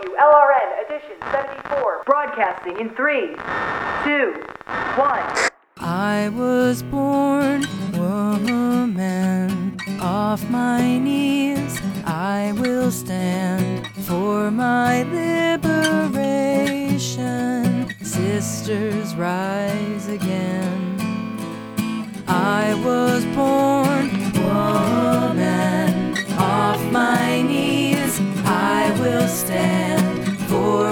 WLRN Edition 74, broadcasting in 3, 2, 1. I was born woman. Off my knees, I will stand for my liberation. Sisters, rise again. I was born woman. Off my knees, I will stand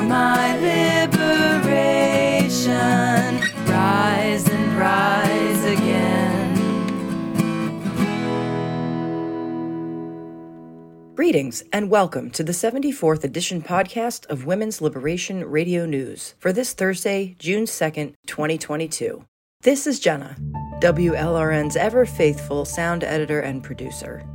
my liberation. Rise and rise again. Greetings and welcome to the 74th edition podcast of Women's Liberation Radio News for this Thursday, June 2nd, 2022. This is Jenna, WLRN's ever faithful sound editor and producer.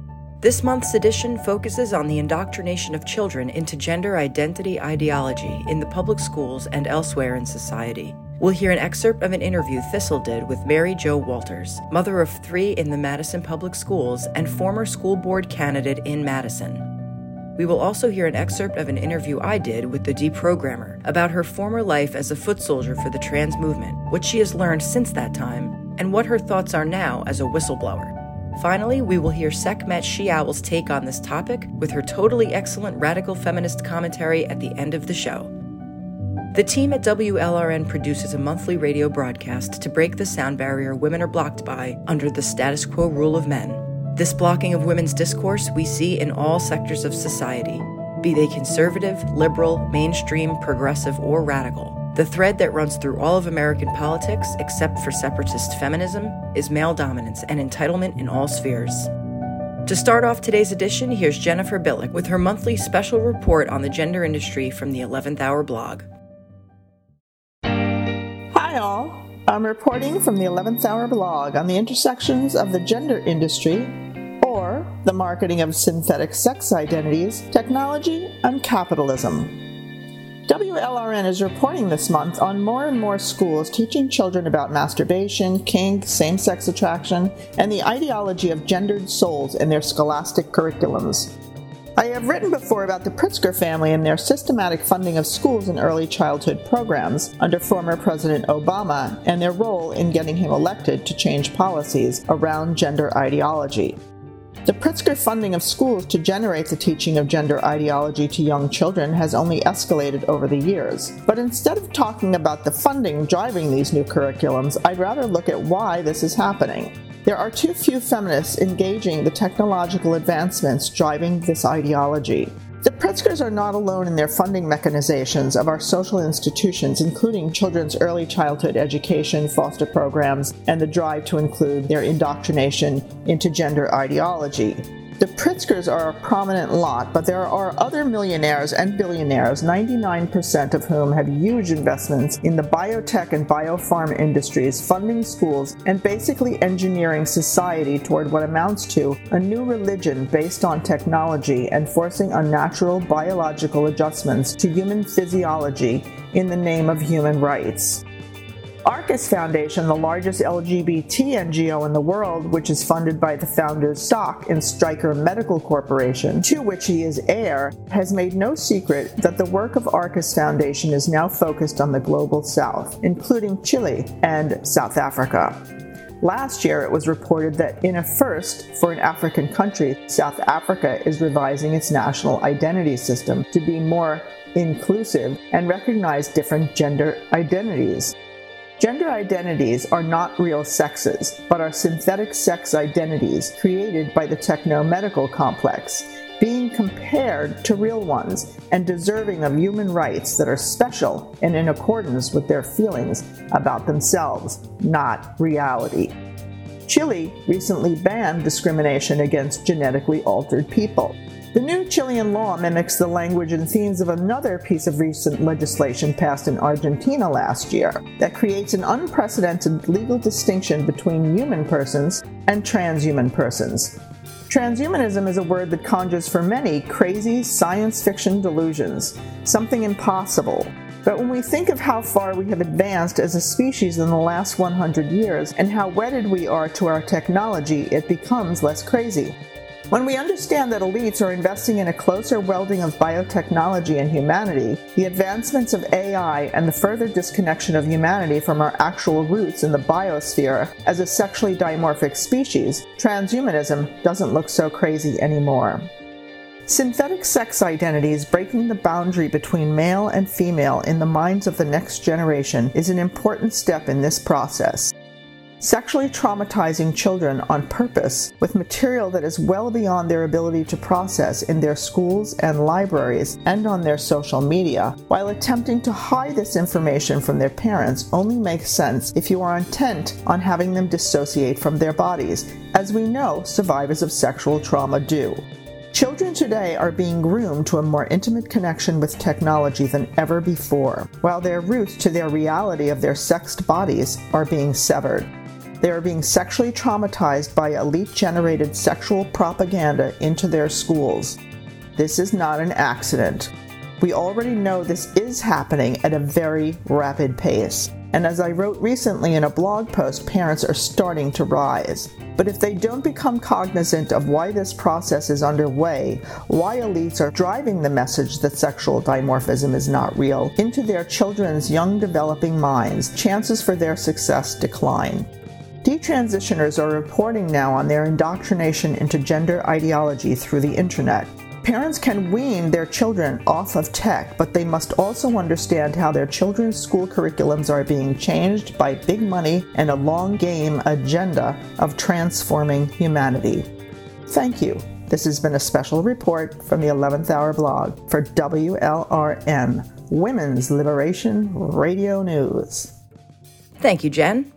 This month's edition focuses on the indoctrination of children into gender identity ideology in the public schools and elsewhere in society. We'll hear an excerpt of an interview Thistle did with Mary Jo Walters, mother of three in the Madison Public Schools and former school board candidate in Madison. We will also hear an excerpt of an interview I did with the deprogrammer about her former life as a foot soldier for the trans movement, what she has learned since that time, and what her thoughts are now as a whistleblower. Finally, we will hear Sekhmet She Owl's take on this topic with her totally excellent radical feminist commentary at the end of the show. The team at WLRN produces a monthly radio broadcast to break the sound barrier women are blocked by under the status quo rule of men. This blocking of women's discourse we see in all sectors of society, be they conservative, liberal, mainstream, progressive, or radical. The thread that runs through all of American politics, except for separatist feminism, is male dominance and entitlement in all spheres. To start off today's edition, here's Jennifer Bilek with her monthly special report on the gender industry from the 11th Hour blog. Hi, all. I'm reporting from the 11th Hour blog on the intersections of the gender industry, or the marketing of synthetic sex identities, technology, and capitalism. WLRN is reporting this month on more and more schools teaching children about masturbation, kink, same sex attraction, and the ideology of gendered souls in their scholastic curriculums. I have written before about the Pritzker family and their systematic funding of schools and early childhood programs under former President Obama and their role in getting him elected to change policies around gender ideology. The Pritzker funding of schools to generate the teaching of gender ideology to young children has only escalated over the years. But instead of talking about the funding driving these new curriculums, I'd rather look at why this is happening. There are too few feminists engaging the technological advancements driving this ideology. The Pritzkers are not alone in their funding mechanizations of our social institutions, including children's early childhood education, foster programs, and the drive to include their indoctrination into gender ideology. The Pritzkers are a prominent lot, but there are other millionaires and billionaires, 99% of whom have huge investments in the biotech and biopharm industries, funding schools, and basically engineering society toward what amounts to a new religion based on technology and forcing unnatural biological adjustments to human physiology in the name of human rights. Arcus Foundation, the largest LGBT NGO in the world, which is funded by the founder's stock in Stryker Medical Corporation, to which he is heir, has made no secret that the work of Arcus Foundation is now focused on the global south, including Chile and South Africa. Last year, it was reported that in a first for an African country, South Africa is revising its national identity system to be more inclusive and recognize different gender identities. Gender identities are not real sexes, but are synthetic sex identities created by the techno medical complex, being compared to real ones and deserving of human rights that are special and in accordance with their feelings about themselves, not reality. Chile recently banned discrimination against genetically altered people. The new Chilean law mimics the language and themes of another piece of recent legislation passed in Argentina last year that creates an unprecedented legal distinction between human persons and transhuman persons. Transhumanism is a word that conjures for many crazy science fiction delusions, something impossible. But when we think of how far we have advanced as a species in the last 100 years and how wedded we are to our technology, it becomes less crazy. When we understand that elites are investing in a closer welding of biotechnology and humanity, the advancements of AI, and the further disconnection of humanity from our actual roots in the biosphere as a sexually dimorphic species, transhumanism doesn't look so crazy anymore. Synthetic sex identities breaking the boundary between male and female in the minds of the next generation is an important step in this process sexually traumatizing children on purpose with material that is well beyond their ability to process in their schools and libraries and on their social media, while attempting to hide this information from their parents only makes sense if you are intent on having them dissociate from their bodies, as we know survivors of sexual trauma do. Children today are being groomed to a more intimate connection with technology than ever before, while their roots to their reality of their sexed bodies are being severed. They are being sexually traumatized by elite generated sexual propaganda into their schools. This is not an accident. We already know this is happening at a very rapid pace. And as I wrote recently in a blog post, parents are starting to rise. But if they don't become cognizant of why this process is underway, why elites are driving the message that sexual dimorphism is not real into their children's young developing minds, chances for their success decline. Detransitioners are reporting now on their indoctrination into gender ideology through the internet. Parents can wean their children off of tech, but they must also understand how their children's school curriculums are being changed by big money and a long game agenda of transforming humanity. Thank you. This has been a special report from the 11th Hour blog for WLRN, Women's Liberation Radio News. Thank you, Jen.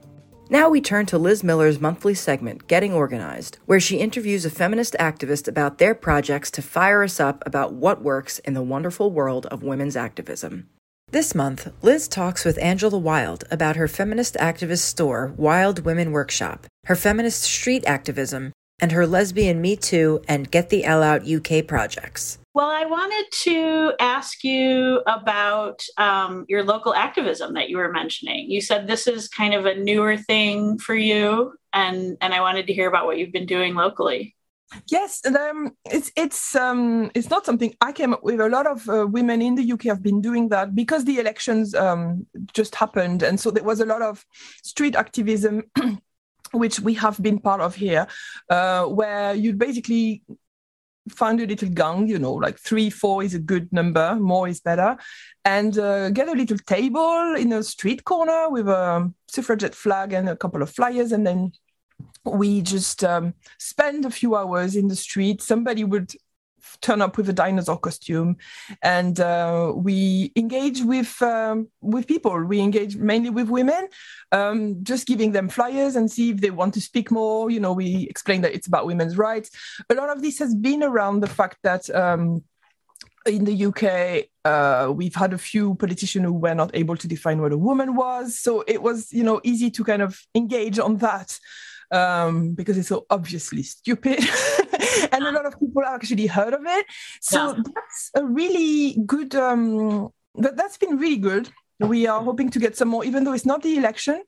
Now we turn to Liz Miller's monthly segment, Getting Organized, where she interviews a feminist activist about their projects to fire us up about what works in the wonderful world of women's activism. This month, Liz talks with Angela Wild about her feminist activist store, Wild Women Workshop, her feminist street activism, and her lesbian Me Too and Get the L Out UK projects. Well, I wanted to ask you about um, your local activism that you were mentioning. You said this is kind of a newer thing for you, and and I wanted to hear about what you've been doing locally. Yes, um, it's it's um, it's not something I came up with. A lot of uh, women in the UK have been doing that because the elections um, just happened, and so there was a lot of street activism. which we have been part of here, uh, where you basically find a little gang, you know, like three, four is a good number, more is better, and uh, get a little table in a street corner with a suffragette flag and a couple of flyers, and then we just um, spend a few hours in the street. Somebody would turn up with a dinosaur costume, and uh, we engage with um, with people. We engage mainly with women, um, just giving them flyers and see if they want to speak more. You know, we explain that it's about women's rights. A lot of this has been around the fact that. Um, in the UK, uh, we've had a few politicians who were not able to define what a woman was. So it was, you know, easy to kind of engage on that um, because it's so obviously stupid. and a lot of people actually heard of it. So yeah. that's a really good. Um, that that's been really good. We are hoping to get some more, even though it's not the election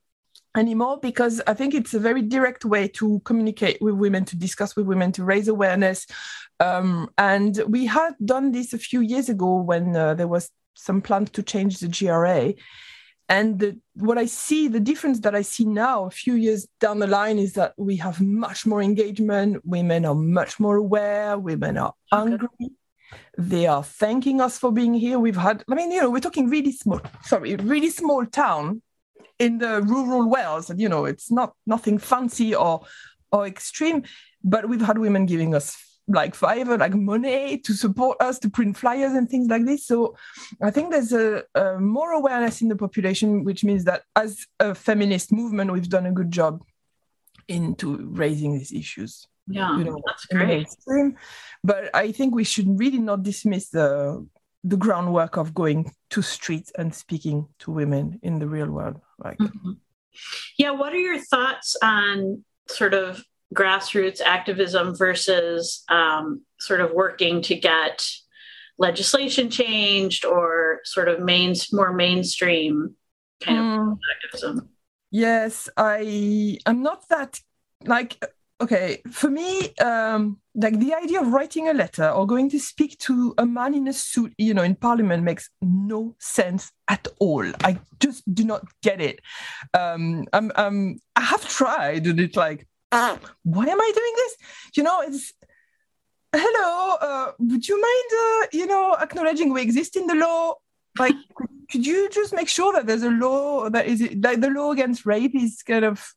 anymore, because I think it's a very direct way to communicate with women, to discuss with women, to raise awareness. Um, and we had done this a few years ago when uh, there was some plans to change the GRA and the, what I see, the difference that I see now, a few years down the line, is that we have much more engagement. Women are much more aware. Women are hungry. They are thanking us for being here. We've had, I mean, you know, we're talking really small, sorry, really small town in the rural Wales, and you know, it's not nothing fancy or or extreme, but we've had women giving us like fiver, like money to support us to print flyers and things like this. So I think there's a, a, more awareness in the population, which means that as a feminist movement, we've done a good job into raising these issues. Yeah, you know, that's great. But I think we should really not dismiss the the groundwork of going to streets and speaking to women in the real world. Like, mm-hmm. yeah, what are your thoughts on sort of grassroots activism versus um, sort of working to get legislation changed or sort of main more mainstream kind mm. of hmm. activism yes i i'm not that like okay, for me, um, like the idea of writing a letter or going to speak to a man in a suit, you know, in parliament makes no sense at all. I just do not get it. Um, I'm, I'm, I have tried, and it's like, ah, why am I doing this? You know, it's hello. Uh, would you mind, uh, you know, acknowledging we exist in the law? Like, could you just make sure that there's a law that is like the law against rape is kind of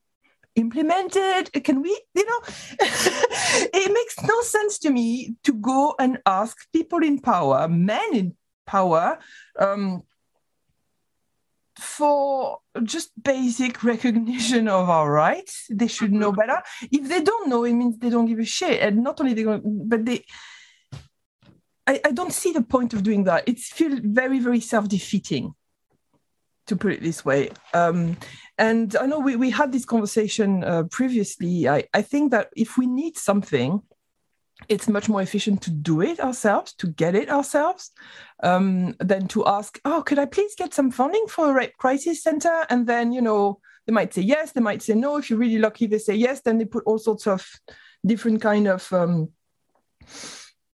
implemented can we you know it makes no sense to me to go and ask people in power men in power um, for just basic recognition of our rights they should know better if they don't know it means they don't give a shit and not only they don't but they I, I don't see the point of doing that it feels very very self-defeating to put it this way. Um, and I know we, we had this conversation uh, previously. I, I think that if we need something, it's much more efficient to do it ourselves, to get it ourselves, um, than to ask, oh, could I please get some funding for a rape crisis center? And then, you know, they might say yes, they might say no. If you're really lucky, they say yes. Then they put all sorts of different kind of um,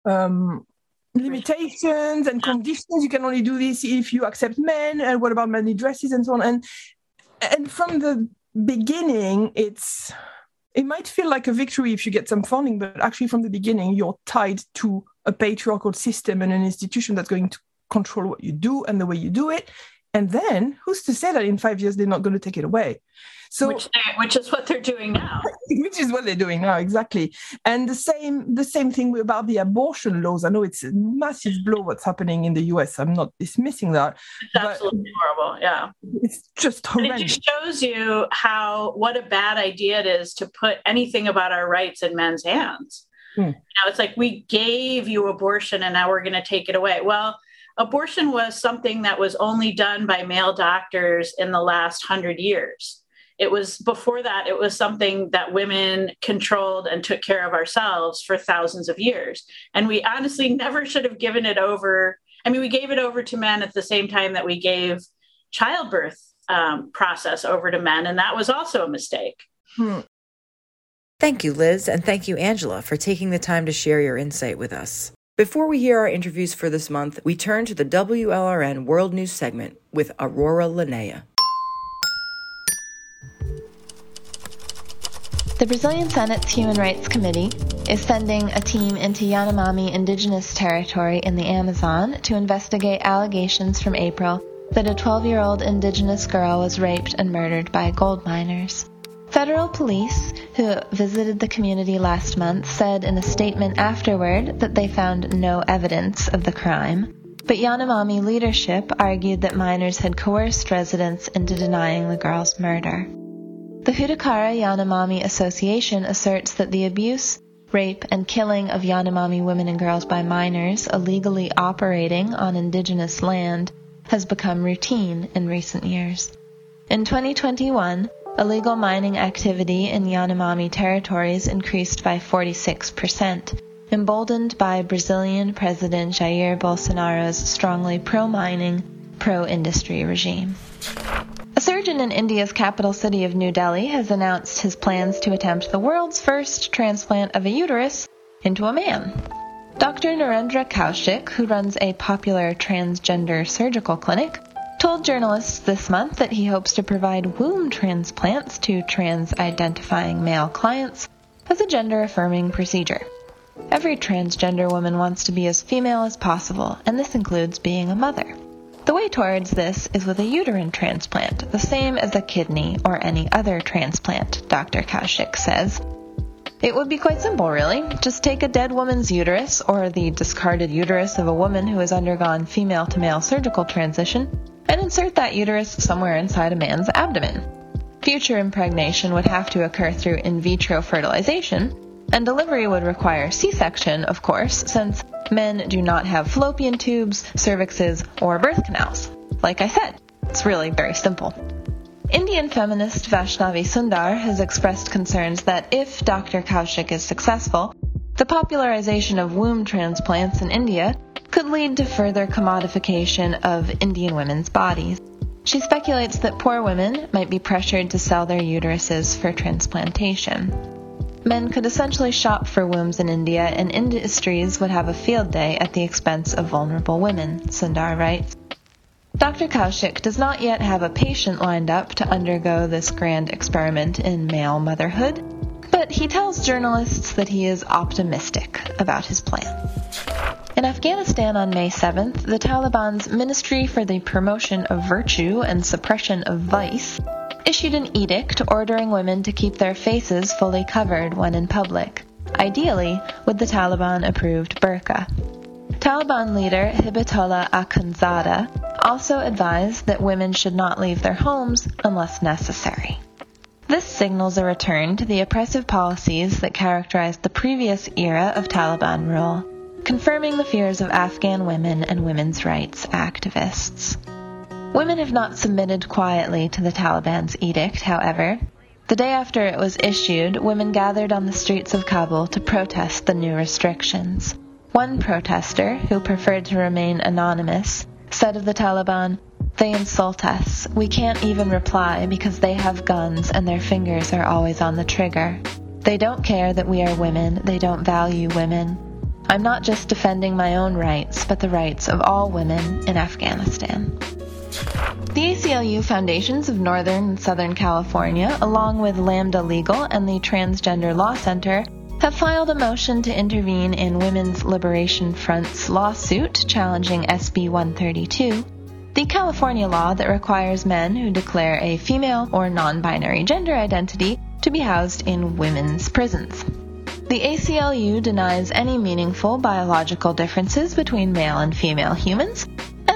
um, limitations and conditions. You can only do this if you accept men. And what about many dresses and so on? And and from the beginning, it's it might feel like a victory if you get some funding, but actually from the beginning, you're tied to a patriarchal system and an institution that's going to control what you do and the way you do it. And then who's to say that in five years they're not going to take it away? So which, which is what they're doing now. which is what they're doing now, exactly. And the same the same thing about the abortion laws. I know it's a massive blow what's happening in the US. I'm not dismissing that. It's absolutely horrible. Yeah. It's just horrendous. It just shows you how what a bad idea it is to put anything about our rights in men's hands. Hmm. You know, it's like we gave you abortion and now we're going to take it away. Well, abortion was something that was only done by male doctors in the last hundred years it was before that it was something that women controlled and took care of ourselves for thousands of years and we honestly never should have given it over i mean we gave it over to men at the same time that we gave childbirth um, process over to men and that was also a mistake hmm. thank you liz and thank you angela for taking the time to share your insight with us before we hear our interviews for this month, we turn to the WLRN World News segment with Aurora Linnea. The Brazilian Senate's Human Rights Committee is sending a team into Yanomami indigenous territory in the Amazon to investigate allegations from April that a 12 year old indigenous girl was raped and murdered by gold miners. Federal police, who visited the community last month, said in a statement afterward that they found no evidence of the crime. But Yanomami leadership argued that miners had coerced residents into denying the girl's murder. The Hutukara Yanomami Association asserts that the abuse, rape, and killing of Yanomami women and girls by miners illegally operating on indigenous land has become routine in recent years. In 2021, illegal mining activity in Yanomami territories increased by 46%, emboldened by Brazilian President Jair Bolsonaro's strongly pro mining, pro industry regime. A surgeon in India's capital city of New Delhi has announced his plans to attempt the world's first transplant of a uterus into a man. Dr. Narendra Kaushik, who runs a popular transgender surgical clinic, told journalists this month that he hopes to provide womb transplants to trans identifying male clients as a gender affirming procedure. Every transgender woman wants to be as female as possible, and this includes being a mother. The way towards this is with a uterine transplant, the same as a kidney or any other transplant, Dr. Kaushik says. It would be quite simple, really. Just take a dead woman's uterus, or the discarded uterus of a woman who has undergone female to male surgical transition, and insert that uterus somewhere inside a man's abdomen. Future impregnation would have to occur through in vitro fertilization, and delivery would require C section, of course, since men do not have fallopian tubes, cervixes, or birth canals. Like I said, it's really very simple. Indian feminist Vaishnavi Sundar has expressed concerns that if Dr. Kaushik is successful, the popularization of womb transplants in India could lead to further commodification of Indian women's bodies. She speculates that poor women might be pressured to sell their uteruses for transplantation. Men could essentially shop for wombs in India, and industries would have a field day at the expense of vulnerable women, Sundar writes. Dr. Kaushik does not yet have a patient lined up to undergo this grand experiment in male motherhood, but he tells journalists that he is optimistic about his plan. In Afghanistan on May 7th, the Taliban's Ministry for the Promotion of Virtue and Suppression of Vice issued an edict ordering women to keep their faces fully covered when in public, ideally with the Taliban approved burqa. Taliban leader Hibatullah Akhundzada also advised that women should not leave their homes unless necessary. This signals a return to the oppressive policies that characterized the previous era of Taliban rule, confirming the fears of Afghan women and women's rights activists. Women have not submitted quietly to the Taliban's edict, however. The day after it was issued, women gathered on the streets of Kabul to protest the new restrictions. One protester, who preferred to remain anonymous, said of the Taliban, They insult us. We can't even reply because they have guns and their fingers are always on the trigger. They don't care that we are women, they don't value women. I'm not just defending my own rights, but the rights of all women in Afghanistan. The ACLU Foundations of Northern and Southern California, along with Lambda Legal and the Transgender Law Center, have filed a motion to intervene in Women's Liberation Front's lawsuit challenging SB 132, the California law that requires men who declare a female or non binary gender identity to be housed in women's prisons. The ACLU denies any meaningful biological differences between male and female humans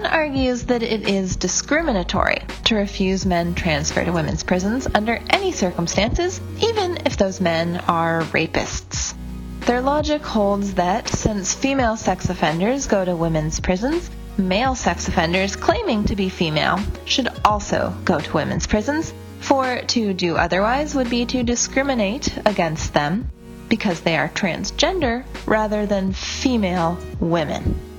and argues that it is discriminatory to refuse men transfer to women's prisons under any circumstances, even if those men are rapists. Their logic holds that since female sex offenders go to women's prisons, male sex offenders claiming to be female should also go to women's prisons, for to do otherwise would be to discriminate against them because they are transgender rather than female women.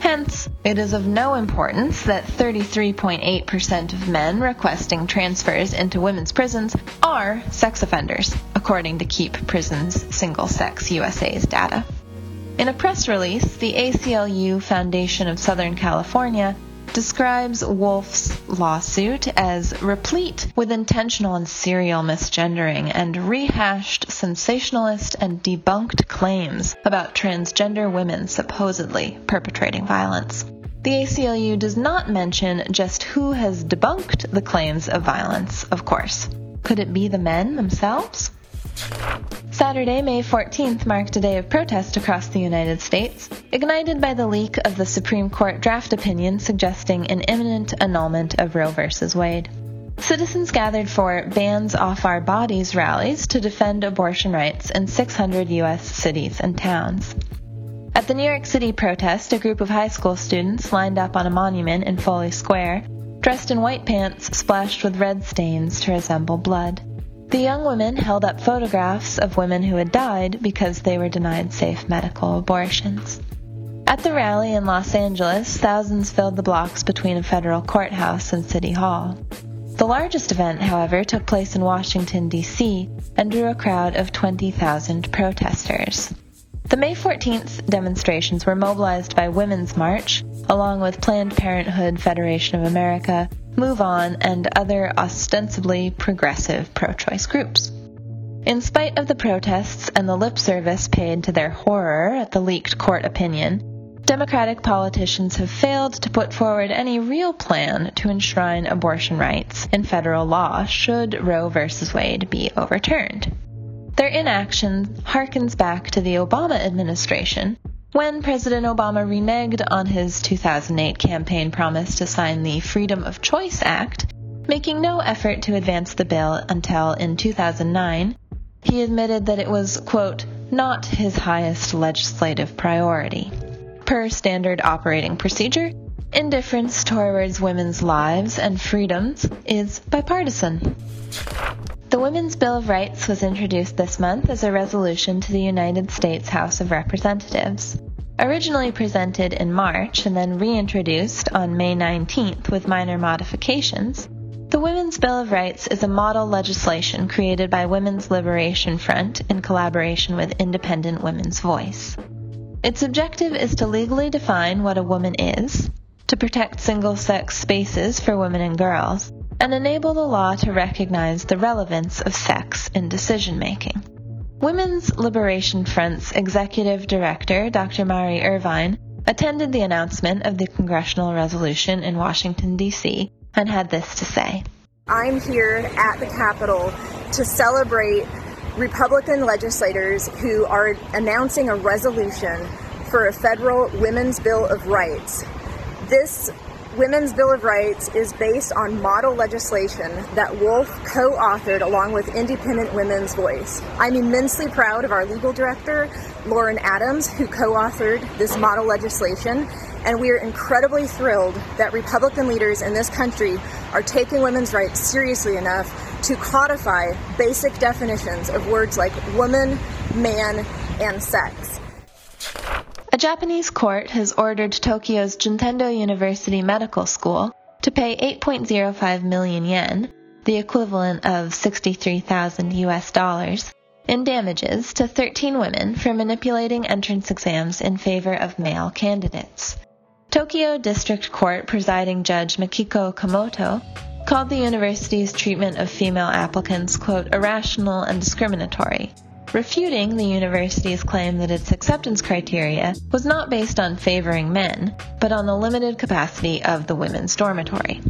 Hence, it is of no importance that 33.8% of men requesting transfers into women's prisons are sex offenders, according to Keep Prisons Single Sex USA's data. In a press release, the ACLU Foundation of Southern California describes Wolf's lawsuit as replete with intentional and serial misgendering and rehashed sensationalist and debunked claims about transgender women supposedly perpetrating violence. The ACLU does not mention just who has debunked the claims of violence, of course. Could it be the men themselves? Saturday, May 14th marked a day of protest across the United States, ignited by the leak of the Supreme Court draft opinion suggesting an imminent annulment of Roe v. Wade. Citizens gathered for Bans Off Our Bodies rallies to defend abortion rights in 600 U.S. cities and towns. At the New York City protest, a group of high school students lined up on a monument in Foley Square, dressed in white pants splashed with red stains to resemble blood. The young women held up photographs of women who had died because they were denied safe medical abortions. At the rally in Los Angeles, thousands filled the blocks between a federal courthouse and City Hall. The largest event, however, took place in Washington, D.C., and drew a crowd of 20,000 protesters. The May 14th demonstrations were mobilized by Women's March, along with Planned Parenthood Federation of America, Move On, and other ostensibly progressive pro choice groups. In spite of the protests and the lip service paid to their horror at the leaked court opinion, Democratic politicians have failed to put forward any real plan to enshrine abortion rights in federal law should Roe v. Wade be overturned. Their inaction harkens back to the Obama administration, when President Obama reneged on his 2008 campaign promise to sign the Freedom of Choice Act, making no effort to advance the bill until in 2009, he admitted that it was, quote, not his highest legislative priority. Per standard operating procedure, indifference towards women's lives and freedoms is bipartisan. The Women's Bill of Rights was introduced this month as a resolution to the United States House of Representatives. Originally presented in March and then reintroduced on May 19th with minor modifications, The Women's Bill of Rights is a model legislation created by Women's Liberation Front in collaboration with Independent Women's Voice. Its objective is to legally define what a woman is, to protect single sex spaces for women and girls, and enable the law to recognize the relevance of sex in decision making. Women's Liberation Front's executive director, Dr. Mari Irvine, attended the announcement of the congressional resolution in Washington, D.C., and had this to say I'm here at the Capitol to celebrate Republican legislators who are announcing a resolution for a federal Women's Bill of Rights. This Women's Bill of Rights is based on model legislation that Wolf co authored along with Independent Women's Voice. I'm immensely proud of our legal director, Lauren Adams, who co authored this model legislation, and we are incredibly thrilled that Republican leaders in this country are taking women's rights seriously enough to codify basic definitions of words like woman, man, and sex. A Japanese court has ordered Tokyo's Juntendo University Medical School to pay 8.05 million yen, the equivalent of 63,000 US dollars, in damages to 13 women for manipulating entrance exams in favor of male candidates. Tokyo District Court presiding judge Mikiko Komoto called the university's treatment of female applicants, quote, irrational and discriminatory, refuting the university's claim that its acceptance criteria was not based on favoring men, but on the limited capacity of the women's dormitory.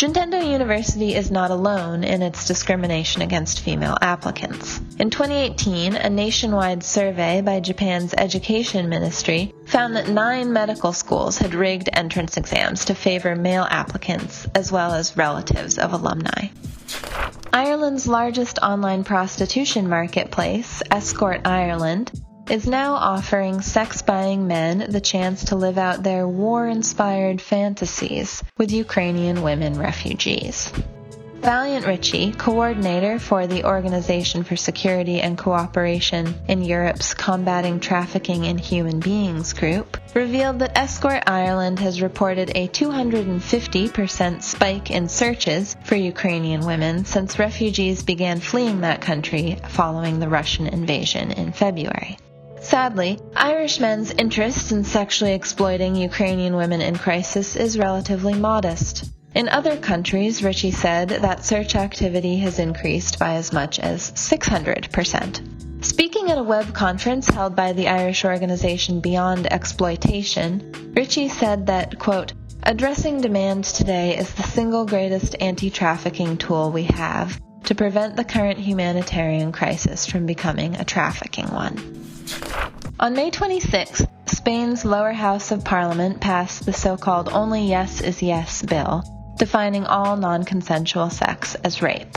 Juntendo University is not alone in its discrimination against female applicants. In 2018, a nationwide survey by Japan's Education Ministry found that nine medical schools had rigged entrance exams to favor male applicants as well as relatives of alumni. Ireland's largest online prostitution marketplace, Escort Ireland, is now offering sex buying men the chance to live out their war inspired fantasies with Ukrainian women refugees. Valiant Richey, coordinator for the Organization for Security and Cooperation in Europe's Combating Trafficking in Human Beings group, revealed that Escort Ireland has reported a 250% spike in searches for Ukrainian women since refugees began fleeing that country following the Russian invasion in February. Sadly, Irish men's interest in sexually exploiting Ukrainian women in crisis is relatively modest. In other countries, Richey said that search activity has increased by as much as 600%. Speaking at a web conference held by the Irish organization Beyond Exploitation, Richey said that, quote, addressing demand today is the single greatest anti trafficking tool we have to prevent the current humanitarian crisis from becoming a trafficking one. On May 26, Spain's lower house of parliament passed the so called Only Yes is Yes bill, defining all non consensual sex as rape.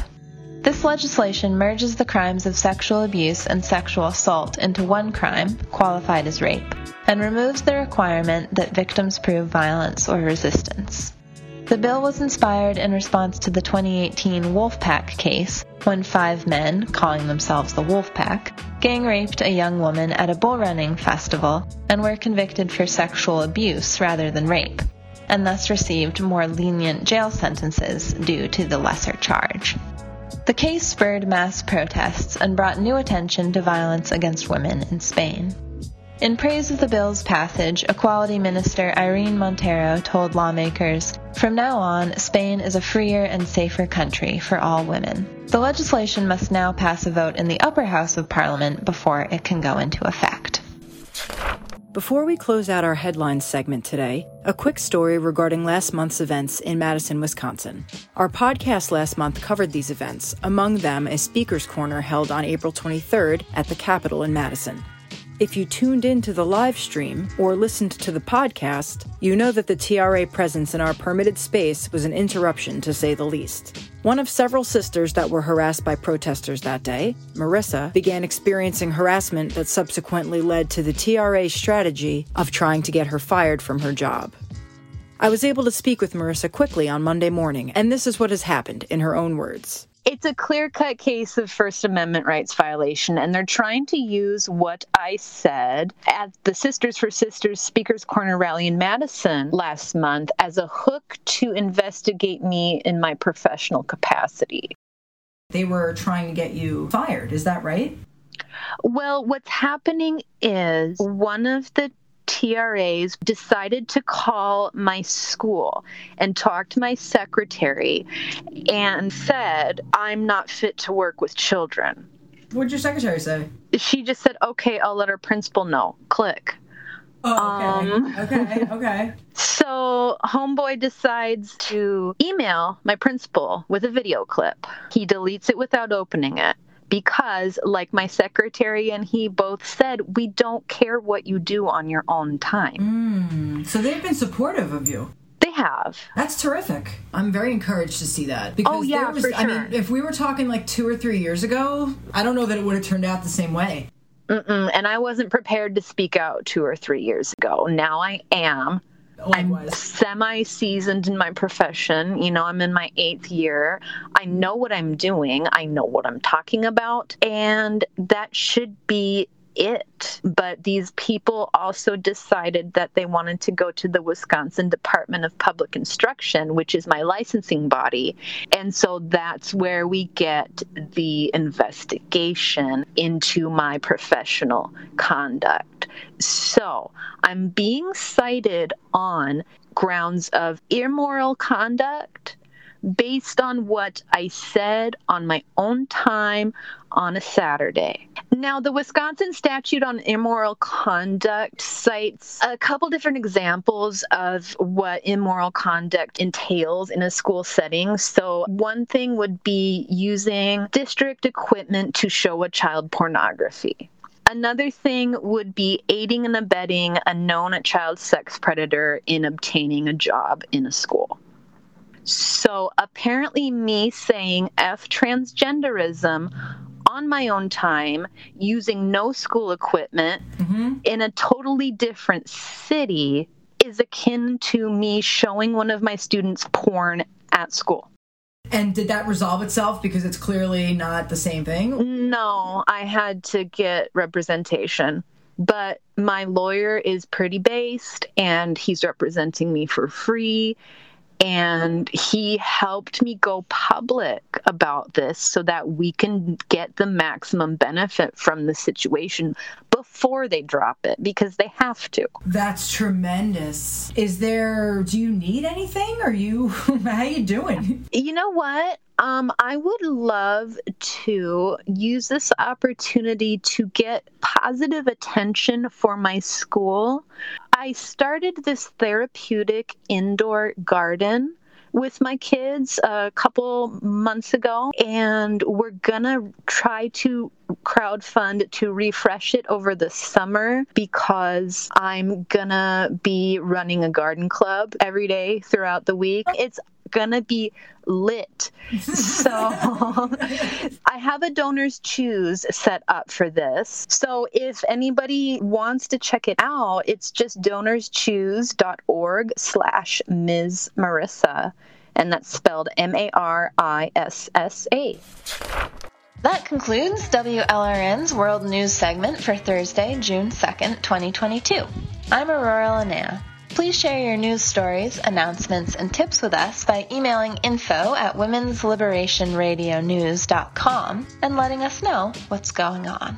This legislation merges the crimes of sexual abuse and sexual assault into one crime, qualified as rape, and removes the requirement that victims prove violence or resistance. The bill was inspired in response to the 2018 Wolfpack case, when five men, calling themselves the Wolfpack, gang raped a young woman at a bull running festival and were convicted for sexual abuse rather than rape, and thus received more lenient jail sentences due to the lesser charge. The case spurred mass protests and brought new attention to violence against women in Spain. In praise of the bill's passage, Equality Minister Irene Montero told lawmakers, From now on, Spain is a freer and safer country for all women. The legislation must now pass a vote in the upper house of parliament before it can go into effect. Before we close out our headlines segment today, a quick story regarding last month's events in Madison, Wisconsin. Our podcast last month covered these events, among them a speaker's corner held on April 23rd at the Capitol in Madison. If you tuned in to the live stream or listened to the podcast, you know that the TRA presence in our permitted space was an interruption to say the least. One of several sisters that were harassed by protesters that day, Marissa, began experiencing harassment that subsequently led to the TRA's strategy of trying to get her fired from her job. I was able to speak with Marissa quickly on Monday morning, and this is what has happened in her own words. It's a clear cut case of First Amendment rights violation, and they're trying to use what I said at the Sisters for Sisters Speakers Corner rally in Madison last month as a hook to investigate me in my professional capacity. They were trying to get you fired, is that right? Well, what's happening is one of the TRAs decided to call my school and talk to my secretary and said, I'm not fit to work with children. What did your secretary say? She just said, okay, I'll let our principal know. Click. Oh, okay. Um, okay, okay. So, Homeboy decides to email my principal with a video clip. He deletes it without opening it because, like my secretary and he both said, we don't care what you do on your own time. Mm, so they've been supportive of you. They have. That's terrific. I'm very encouraged to see that. Because oh, yeah, was, for sure. I mean, if we were talking like two or three years ago, I don't know that it would have turned out the same way. Mm-mm. And I wasn't prepared to speak out two or three years ago. Now I am. I'm semi seasoned in my profession. You know, I'm in my eighth year. I know what I'm doing, I know what I'm talking about, and that should be it. But these people also decided that they wanted to go to the Wisconsin Department of Public Instruction, which is my licensing body. And so that's where we get the investigation into my professional conduct. So I'm being cited on grounds of immoral conduct based on what I said on my own time on a Saturday. Now, the Wisconsin statute on immoral conduct cites a couple different examples of what immoral conduct entails in a school setting. So, one thing would be using district equipment to show a child pornography. Another thing would be aiding and abetting a known child sex predator in obtaining a job in a school. So apparently, me saying F transgenderism on my own time using no school equipment mm-hmm. in a totally different city is akin to me showing one of my students porn at school. And did that resolve itself because it's clearly not the same thing? No, I had to get representation. But my lawyer is pretty based and he's representing me for free and he helped me go public about this so that we can get the maximum benefit from the situation before they drop it because they have to. That's tremendous. Is there do you need anything? Are you how are you doing? You know what? Um, I would love to use this opportunity to get positive attention for my school. I started this therapeutic indoor garden with my kids a couple months ago, and we're gonna try to crowdfund to refresh it over the summer because I'm gonna be running a garden club every day throughout the week. It's gonna be lit. So I have a donors choose set up for this. So if anybody wants to check it out, it's just donorschoose.org slash Ms. Marissa. And that's spelled M A R I S S A. That concludes WLRN's World News segment for Thursday, June 2nd, 2022. I'm Aurora Linnea. Please share your news stories, announcements, and tips with us by emailing info at womensliberationradionews.com and letting us know what's going on.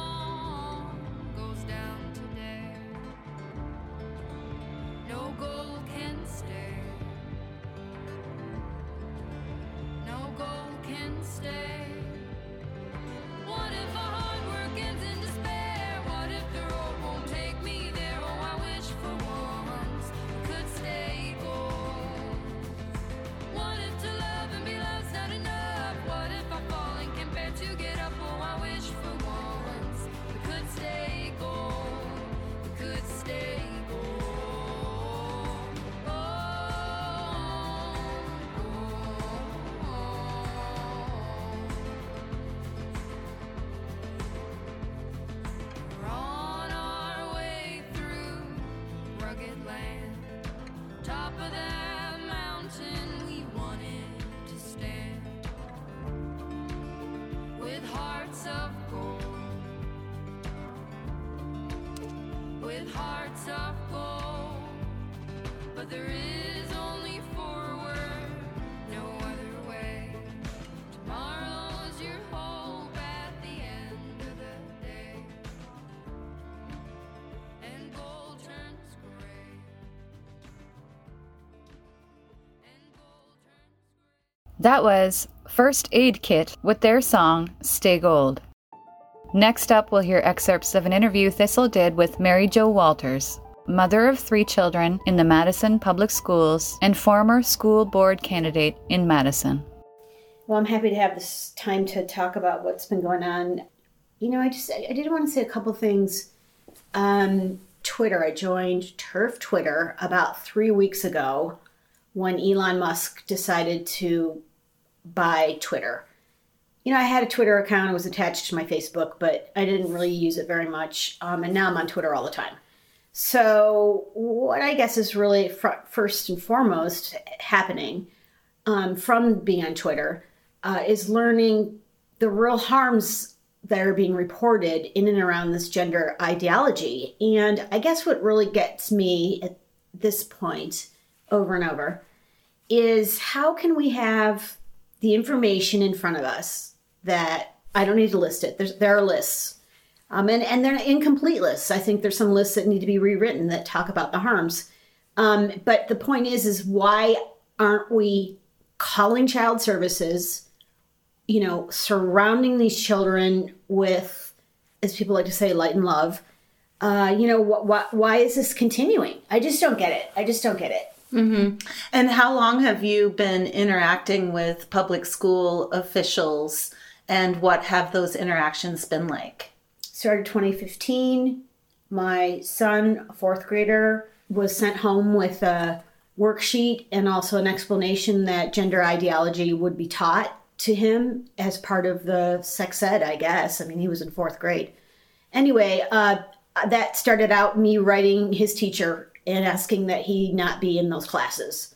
stay. But there is only forward, no other way. Tomorrow's your hope at the end of the day. And gold turns gray. And gold turns That was First Aid Kit with their song Stay Gold. Next up, we'll hear excerpts of an interview Thistle did with Mary Jo Walters, mother of three children in the Madison Public Schools and former school board candidate in Madison. Well, I'm happy to have this time to talk about what's been going on. You know, I just I did want to say a couple things. Um, Twitter. I joined TERF Twitter about three weeks ago when Elon Musk decided to buy Twitter. You know, I had a Twitter account. It was attached to my Facebook, but I didn't really use it very much. Um, and now I'm on Twitter all the time. So, what I guess is really fr- first and foremost happening um, from being on Twitter uh, is learning the real harms that are being reported in and around this gender ideology. And I guess what really gets me at this point over and over is how can we have the information in front of us that I don't need to list it. There's, there are lists. Um, and, and they're incomplete lists. I think there's some lists that need to be rewritten that talk about the harms. Um, but the point is, is why aren't we calling child services, you know, surrounding these children with, as people like to say, light and love? Uh, you know, wh- wh- why is this continuing? I just don't get it. I just don't get it. hmm And how long have you been interacting with public school officials and what have those interactions been like? started 2015. My son, fourth grader, was sent home with a worksheet and also an explanation that gender ideology would be taught to him as part of the sex ed, I guess. I mean, he was in fourth grade. Anyway, uh, that started out me writing his teacher and asking that he not be in those classes.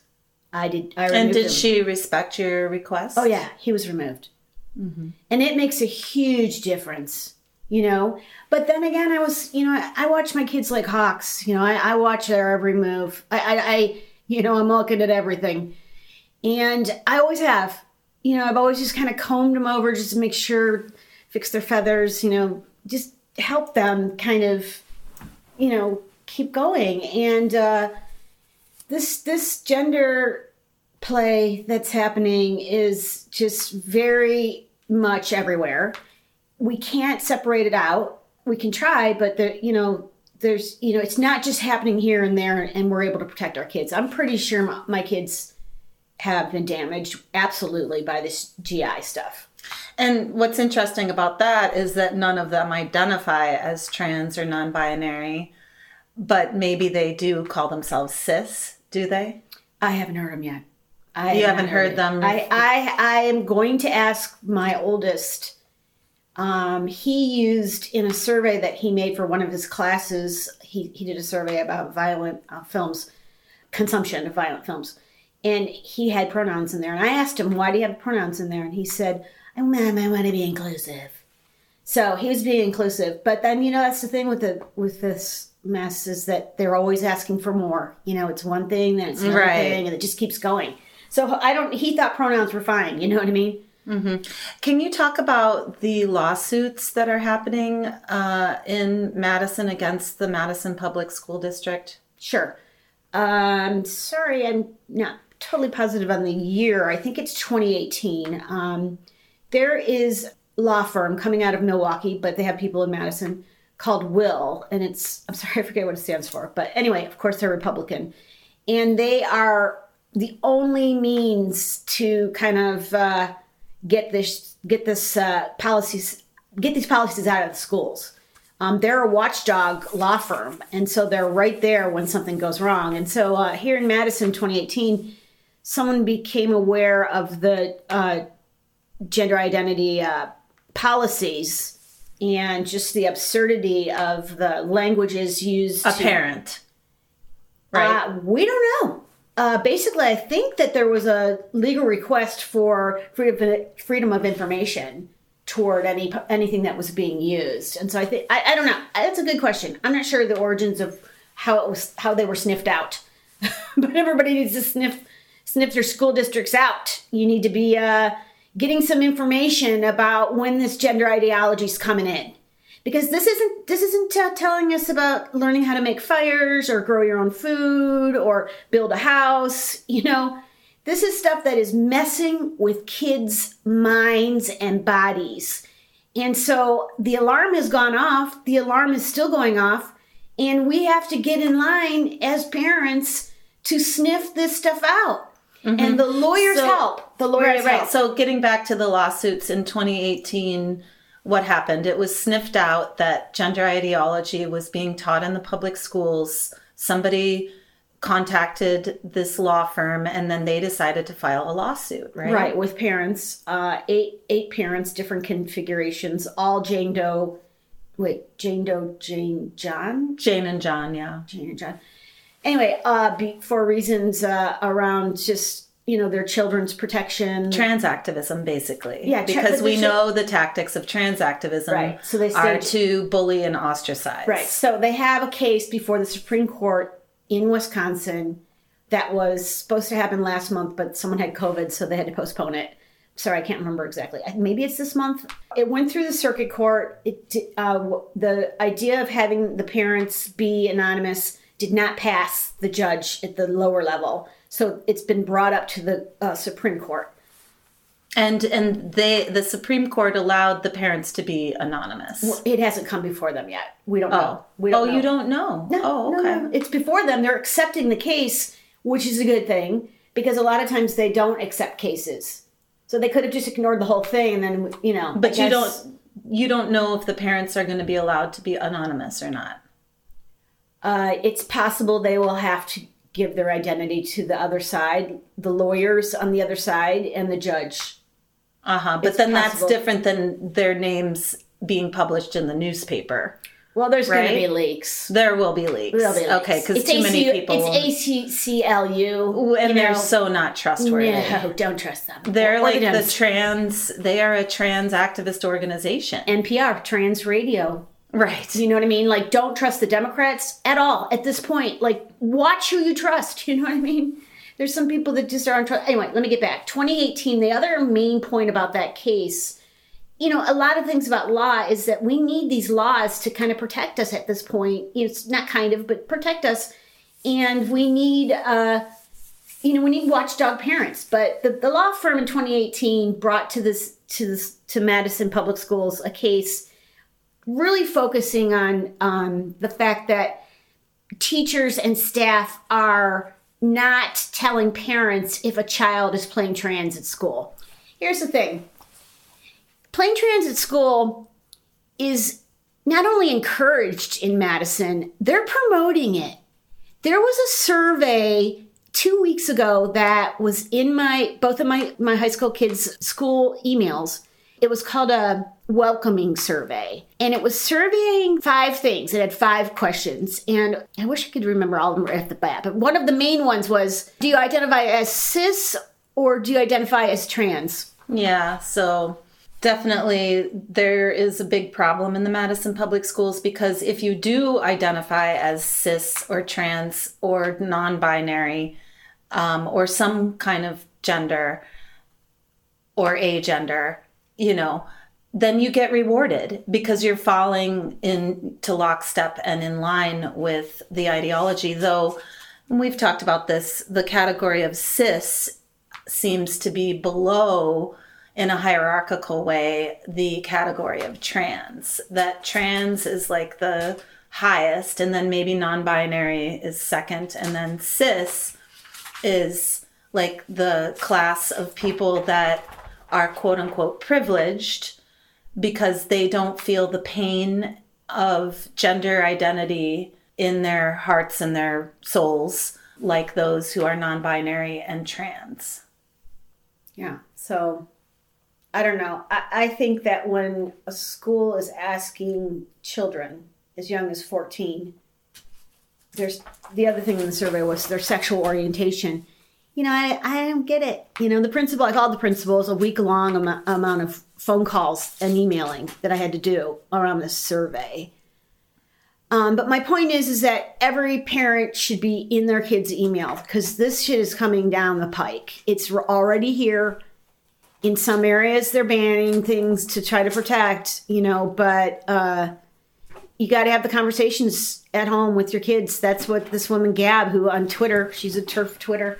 I did. I And did him. she respect your request? Oh yeah, he was removed. And it makes a huge difference, you know. But then again, I was, you know, I, I watch my kids like hawks. You know, I, I watch their every move. I, I, I, you know, I'm looking at everything, and I always have. You know, I've always just kind of combed them over just to make sure, fix their feathers. You know, just help them kind of, you know, keep going. And uh, this this gender play that's happening is just very much everywhere. We can't separate it out. We can try, but the you know there's you know it's not just happening here and there, and we're able to protect our kids. I'm pretty sure my, my kids have been damaged absolutely by this GI stuff. And what's interesting about that is that none of them identify as trans or non binary, but maybe they do call themselves cis, do they? I haven't heard them yet. I You have haven't not heard them I, I I am going to ask my oldest. Um, he used in a survey that he made for one of his classes. He he did a survey about violent uh, films, consumption of violent films, and he had pronouns in there. And I asked him, "Why do you have pronouns in there?" And he said, "Oh, mom, I want to be inclusive." So he was being inclusive, but then you know that's the thing with the with this mess is that they're always asking for more. You know, it's one thing, then it's another Right. thing, and it just keeps going. So I don't. He thought pronouns were fine. You know what I mean? Mm-hmm. Can you talk about the lawsuits that are happening uh, in Madison against the Madison Public School District? Sure. Um, sorry, I'm not totally positive on the year. I think it's 2018. Um, there is a law firm coming out of Milwaukee, but they have people in Madison called WILL, and it's I'm sorry, I forget what it stands for, but anyway, of course they're Republican, and they are the only means to kind of uh, get this get this uh, policies get these policies out of the schools. Um, they're a watchdog law firm, and so they're right there when something goes wrong. And so uh, here in Madison, 2018, someone became aware of the uh, gender identity uh, policies and just the absurdity of the languages used. A to- parent, right? uh, we don't know. Uh, basically, I think that there was a legal request for freedom freedom of information, toward any anything that was being used. And so I think I, I don't know. That's a good question. I'm not sure the origins of how it was how they were sniffed out, but everybody needs to sniff sniff their school districts out. You need to be uh, getting some information about when this gender ideology is coming in because this isn't this isn't uh, telling us about learning how to make fires or grow your own food or build a house you know? This is stuff that is messing with kids minds and bodies. And so the alarm has gone off the alarm is still going off and we have to get in line as parents to sniff this stuff out. And the lawyers So- help. The lawyers right, right. help. So getting back to the lawsuits in 2018, what happened? It was sniffed out that gender ideology was being taught in the public schools. Somebody contacted this law firm and then they decided to file a lawsuit, right? Right, with parents, uh, eight eight parents, different configurations, all Jane Doe. Wait, Jane Doe, Jane John, Jane and John, yeah. Jane and John. Anyway, uh, be, for reasons uh, around just you know their children's protection. Trans activism, basically. Yeah, tra- because we know the tactics of trans activism Right, so they are to bully and ostracize. Right. So they have a case before the Supreme Court in Wisconsin that was supposed to happen last month, but someone had COVID, so they had to postpone it. Sorry, I can't remember exactly. Maybe it's this month. It went through the circuit court. It uh, the idea of having the parents be anonymous did not pass the judge at the lower level, so it's been brought up to the uh, Supreme Court. And and they the Supreme Court allowed the parents to be anonymous. Well, it hasn't come before them yet. We don't Oh. know. We don't Oh, you don't know? No, Oh, okay. no. It's before them. They're accepting the case, which is a good thing because a lot of times they don't accept cases. So they could have just ignored the whole thing and then, you know. But you don't you don't know if the parents are going to be allowed to be anonymous or not. Uh, it's possible they will have to give their identity to the other side, the lawyers on the other side, and the judge. Uh-huh. But It's then possible. that's different than their names being published in the newspaper. Well, there's going to be leaks. There will be leaks. There'll be leaks. Okay, because It's too many people It's ACLU. and they're know. so not trustworthy. No, don't trust them. They're Or like the trans they are a trans activist organization. NPR, Trans Radio. Right. You know what I mean? Like, don't trust the Democrats at all at this point. Like, watch who you trust. You know what I mean? There's some people that just aren't trust. Anyway, let me get back. 2018, the other main point about that case, you know, a lot of things about law is that we need these laws to kind of protect us at this point. It's not kind of, but protect us. And we need, uh, you know, we need watchdog parents. But the, the law firm in 2018 brought to this to this to Madison Public Schools a case really focusing on um, the fact that teachers and staff are not telling parents if a child is playing trans at school. Here's the thing playing trans at school is not only encouraged in Madison, they're promoting it. There was a survey two weeks ago that was in my both of my my high school kids' school emails. It was called a welcoming survey, and it was surveying five things. It had five questions, and I wish I could remember all of them right off the bat. But one of the main ones was: Do you identify as cis or do you identify as trans? Yeah, so definitely there is a big problem in the Madison public schools because if you do identify as cis or trans or non binary um, or some kind of gender or agender, you know, then you get rewarded because you're falling into lockstep and in line with the ideology. Though we've talked about this, the category of cis seems to be below in a hierarchical way the category of trans that trans is like the highest and then maybe non-binary is second and then cis is like the class of people that are quote unquote privileged because they don't feel the pain of gender identity in their hearts and their souls like those who are non-binary and trans Yeah. So I don't know. I, I think that when a school is asking children as young as 14, there's the other thing in the survey was their sexual orientation. you know, I, I don't get it. You know, the principal, I called the principal, a week long am- amount of phone calls and emailing that I had to do around this survey. Um, but my point is, is that every parent should be in their kid's email because this shit is coming down the pike. It's already here. In some areas, they're banning things to try to protect, you know, but uh, you got to have the conversations at home with your kids. That's what this woman Gab, who on Twitter, she's a TERF Twitter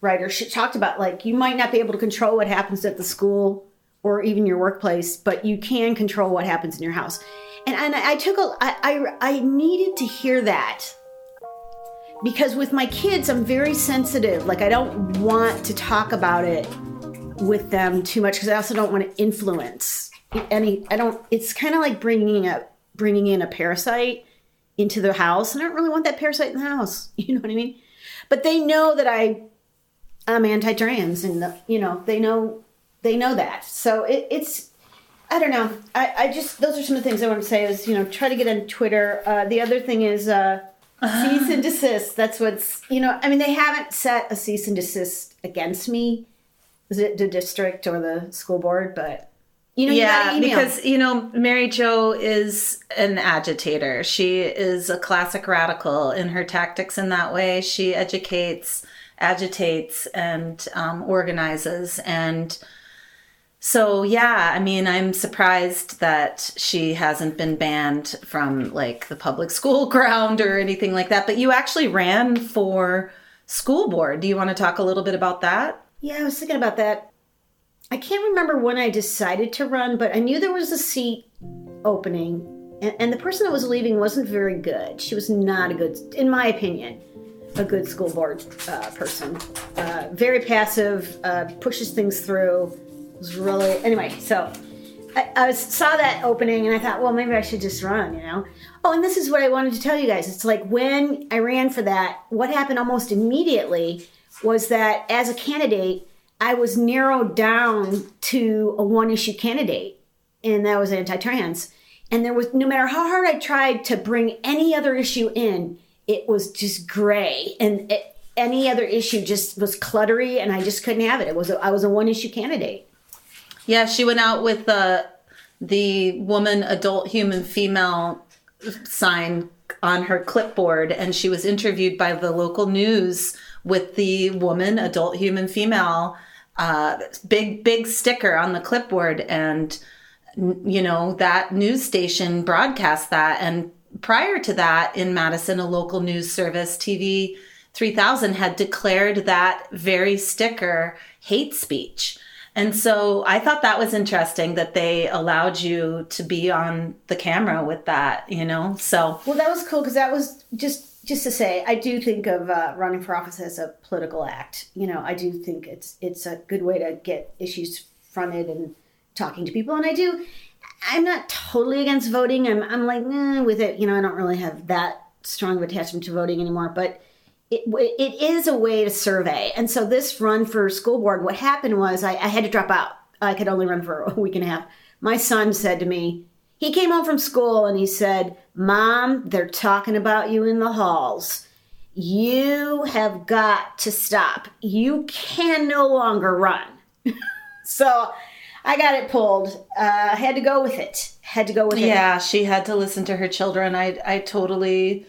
writer, she talked about. Like, you might not be able to control what happens at the school or even your workplace, but you can control what happens in your house. And, and I took a, I, I, I needed to hear that because with my kids, I'm very sensitive. Like, I don't want to talk about it with them too much because I also don't want to influence any. I don't. It's kind of like bringing a bringing in a parasite into the house, and I don't really want that parasite in the house. You know what I mean? But they know that I I'm anti-trans, and the, you know they know they know that. So it, it's I don't know. I, I just those are some of the things I want to say. Is you know try to get on Twitter. Uh, the other thing is uh, cease and desist. That's what's you know. I mean they haven't set a cease and desist against me. Is it the district or the school board? But you know, yeah, gotta because you know Mary Jo is an agitator. She is a classic radical in her tactics. In that way, she educates, agitates, and um, organizes. And so, yeah, I mean, I'm surprised that she hasn't been banned from like the public school ground or anything like that. But you actually ran for school board. Do you want to talk a little bit about that? Yeah, I was thinking about that. I can't remember when I decided to run, but I knew there was a seat opening, and, and the person that was leaving wasn't very good. She was not a good, in my opinion, a good school board uh, person. Uh, very passive, uh, pushes things through. Was really anyway. So I, I was, saw that opening, and I thought, well, maybe I should just run. You know. Oh, and this is what I wanted to tell you guys. It's like when I ran for that, what happened almost immediately was that as a candidate, I was narrowed down to a one issue candidate, and that was anti trans. And there was, no matter how hard I tried to bring any other issue in, it was just gray. And it, any other issue just was cluttery, and I just couldn't have it. It was, a, I was a one issue candidate. Yeah, she went out with the the woman, adult, human, female sign on her clipboard, and she was interviewed by the local news with the woman, adult, human, female, uh, big big sticker on the clipboard, and you know that news station broadcast that. And prior to that, in Madison, a local news service, TV 3000, had declared that very sticker hate speech. And so I thought that was interesting that they allowed you to be on the camera with that, you know? So, Well, that was cool because that was just just to say, I do think of uh, running for office as a political act. You know, I do think it's it's a good way to get issues fronted and talking to people. And I do, I'm not totally against voting. I'm I'm like eh, with it. You know, I don't really have that strong of attachment to voting anymore. But it it is a way to survey. And so this run for school board, what happened was I, I had to drop out. I could only run for a week and a half. My son said to me, he came home from school and he said, Mom, they're talking about you in the halls. You have got to stop. You can no longer run. so I got it pulled. Uh, had to go with it. Had to go with it. yeah, she had to listen to her children. I I totally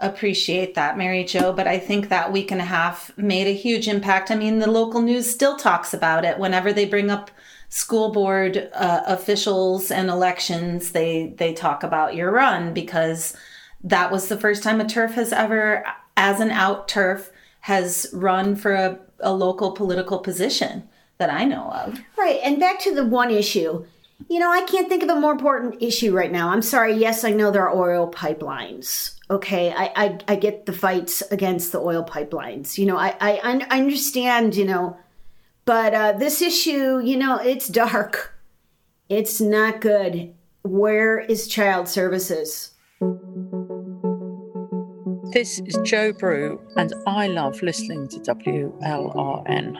appreciate that, Mary Jo, but I think that week and a half made a huge impact. I mean, the local news still talks about it whenever they bring up school board uh, officials and elections. They they talk about your run because that was the first time a TERF has ever, as an out TERF, has run for a, a local political position that I know of. Right. And back to the one issue. You know, I can't think of a more important issue right now. I'm sorry. Yes, I know there are oil pipelines. Okay. I, I, I get the fights against the oil pipelines. You know, I, I, I understand, you know, but uh, this issue, you know, it's dark. It's not good. Where is child services? This is Joe Brew, and I love listening to WLRN.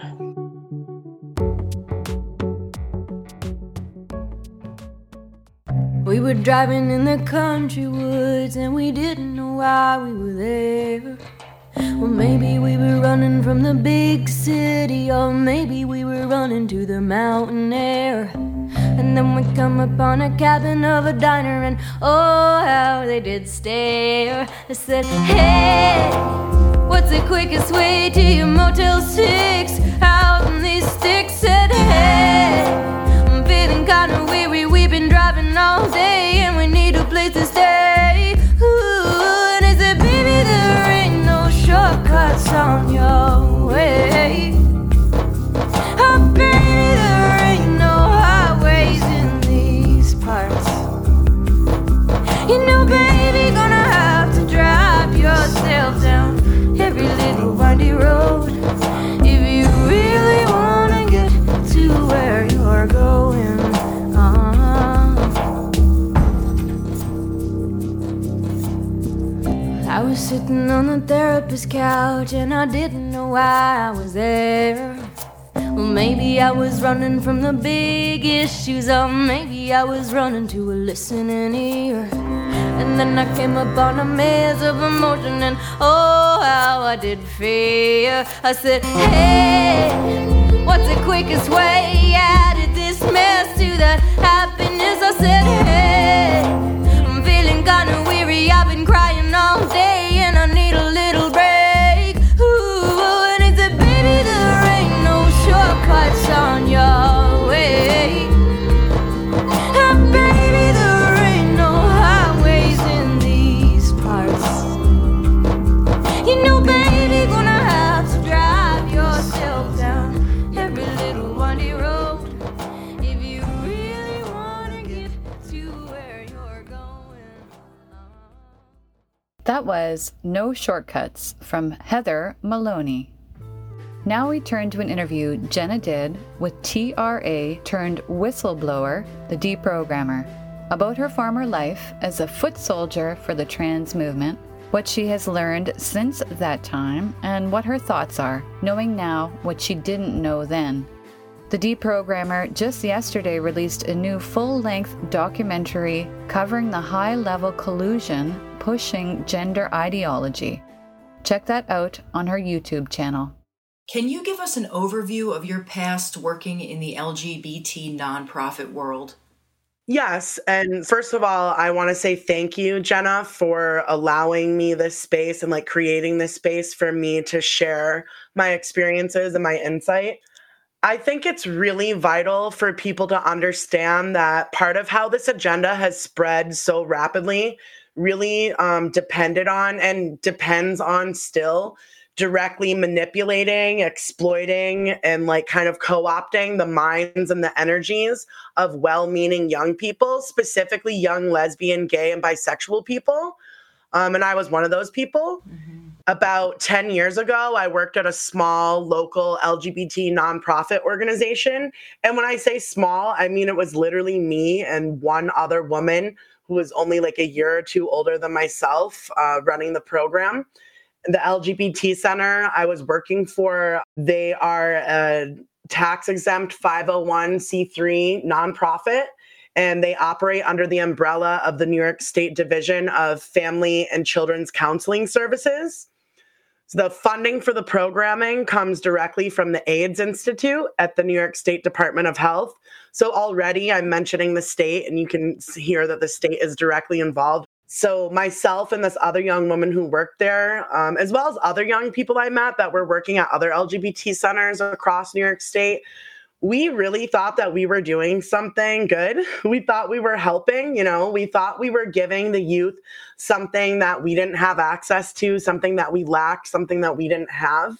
We were driving in the country woods and we didn't know why we were there. Well, maybe we were running from the big city, or maybe we were running to the mountain air. And then we come upon a cabin of a diner, and oh, how they did stare. I said, Hey, what's the quickest way to your Motel 6? Out in these sticks, said, Hey, I'm feeling kinda weary. Driving all day, and we need a place to stay. Sitting on the therapist's couch and I didn't know why I was there. Well, maybe I was running from the big issues, or maybe I was running to a listening ear. And then I came upon a maze of emotion, and oh, how I did fear. I said, Hey, what's the quickest way out of this mess to that happiness? I said, Hey, I'm feeling kinda weary, I've been crying That was No Shortcuts from Heather Maloney. Now we turn to an interview Jenna did with TRA turned whistleblower, the deprogrammer, about her former life as a foot soldier for the trans movement, what she has learned since that time, and what her thoughts are, knowing now what she didn't know then. The deprogrammer just yesterday released a new full length documentary covering the high level collusion pushing gender ideology. Check that out on her YouTube channel. Can you give us an overview of your past working in the LGBT nonprofit world? Yes. And first of all, I want to say thank you, Jenna, for allowing me this space and like creating this space for me to share my experiences and my insight. I think it's really vital for people to understand that part of how this agenda has spread so rapidly really um, depended on and depends on still directly manipulating, exploiting, and like kind of co opting the minds and the energies of well meaning young people, specifically young lesbian, gay, and bisexual people. Um, and I was one of those people. About 10 years ago, I worked at a small local LGBT nonprofit organization. And when I say small, I mean it was literally me and one other woman who was only like a year or two older than myself uh, running the program the LGBT Center I was working for, they are a tax exempt 501c3 nonprofit, and they operate under the umbrella of the New York State Division of Family and Children's Counseling Services. So the funding for the programming comes directly from the AIDS Institute at the New York State Department of Health. So already I'm mentioning the state, and you can hear that the state is directly involved so myself and this other young woman who worked there um, as well as other young people i met that were working at other lgbt centers across new york state we really thought that we were doing something good. We thought we were helping you know we thought we were giving the youth something that we didn't have access to something that we lacked something that we didn't have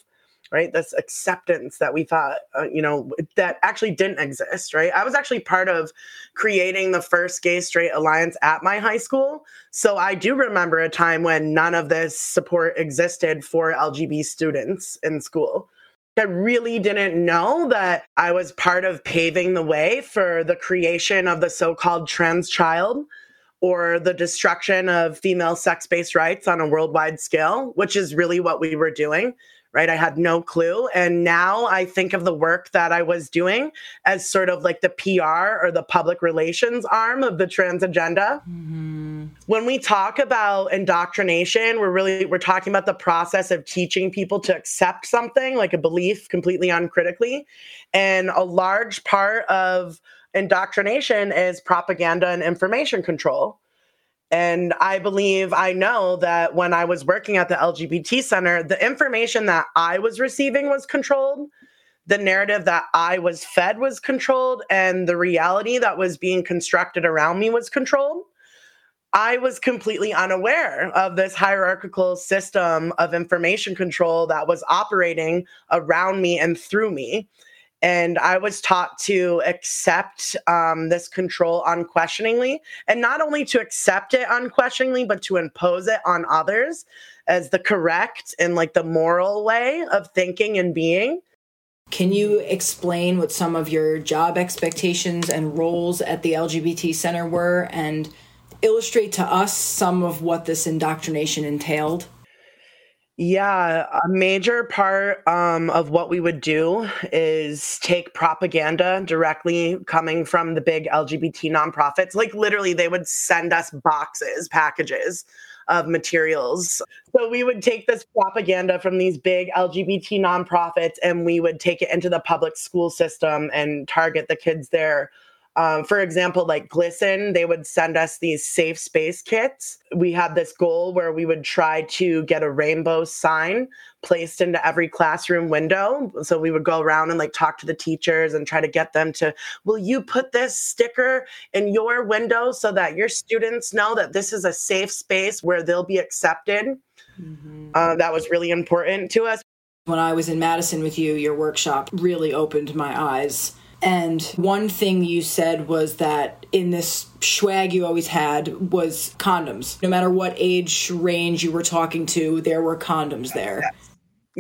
right? This acceptance that we thought uh, you know that actually didn't exist right? I was actually part of creating the first gay straight alliance at my high school. So i do remember a time when none of this support existed for lgb students in school I really didn't know that I was part of paving the way for the creation of the so called trans child or the destruction of female sex based rights on a worldwide scale, which is really what we were doing right? I had no clue. And now I think of the work that I was doing as sort of like the PR or the public relations arm of the trans agenda. Mm-hmm. When we talk about indoctrination, we're really we're talking about the process of teaching people to accept something like a belief completely uncritically. And a large part of indoctrination is propaganda and information control. And I believe, I know that when I was working at the LGBT Center, the information that I was receiving was controlled. The narrative that I was fed was controlled, and the reality that was being constructed around me was controlled. I was completely unaware of this hierarchical system of information control that was operating around me and through me. And I was taught to accept um, this control unquestioningly, and not only to accept it unquestioningly, but to impose it on others as the correct and like the moral way of thinking and being. Can you explain what some of your job expectations and roles at the LGBT Center were and illustrate to us some of what this indoctrination entailed? Yeah, a major part um, of what we would do is take propaganda directly coming from the big LGBT nonprofits. Like, literally, they would send us boxes, packages of materials. So, we would take this propaganda from these big LGBT nonprofits and we would take it into the public school system and target the kids there um, for example, like GLSEN, they would send us these safe space kits. We had this goal where we would try to get a rainbow sign placed into every classroom window. So we would go around and like talk to the teachers and try to get them to, will you put this sticker in your window so that your students know that this is a safe space where they'll be accepted? Mm-hmm. Uh, that was really important to us. When I was in Madison with you, your workshop really opened my eyes and one thing you said was that in this swag you always had was condoms. No matter what age range you were talking to, there were condoms there.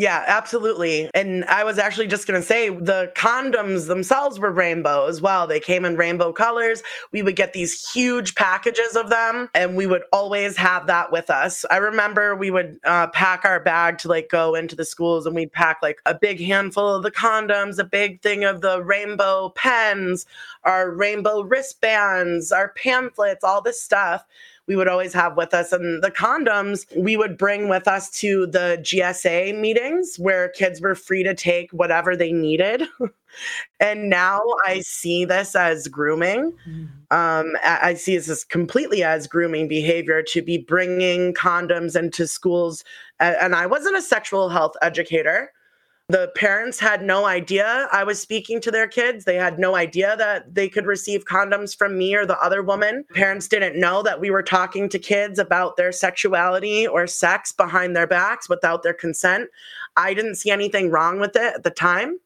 Yeah, absolutely. And I was actually just going to say the condoms themselves were rainbow as well. They came in rainbow colors. We would get these huge packages of them and we would always have that with us. I remember we would uh, pack our bag to like go into the schools and we'd pack like a big handful of the condoms, a big thing of the rainbow pens, our rainbow wristbands, our pamphlets, all this stuff we would always have with us. And the condoms we would bring with us to the GSA meetings where kids were free to take whatever they needed. and now I see this as grooming. Um, I see this as completely as grooming behavior to be bringing condoms into schools. And I wasn't a sexual health educator. The parents had no idea I was speaking to their kids. They had no idea that they could receive condoms from me or the other woman. Parents didn't know that we were talking to kids about their sexuality or sex behind their backs without their consent. I didn't see anything wrong with it at the time.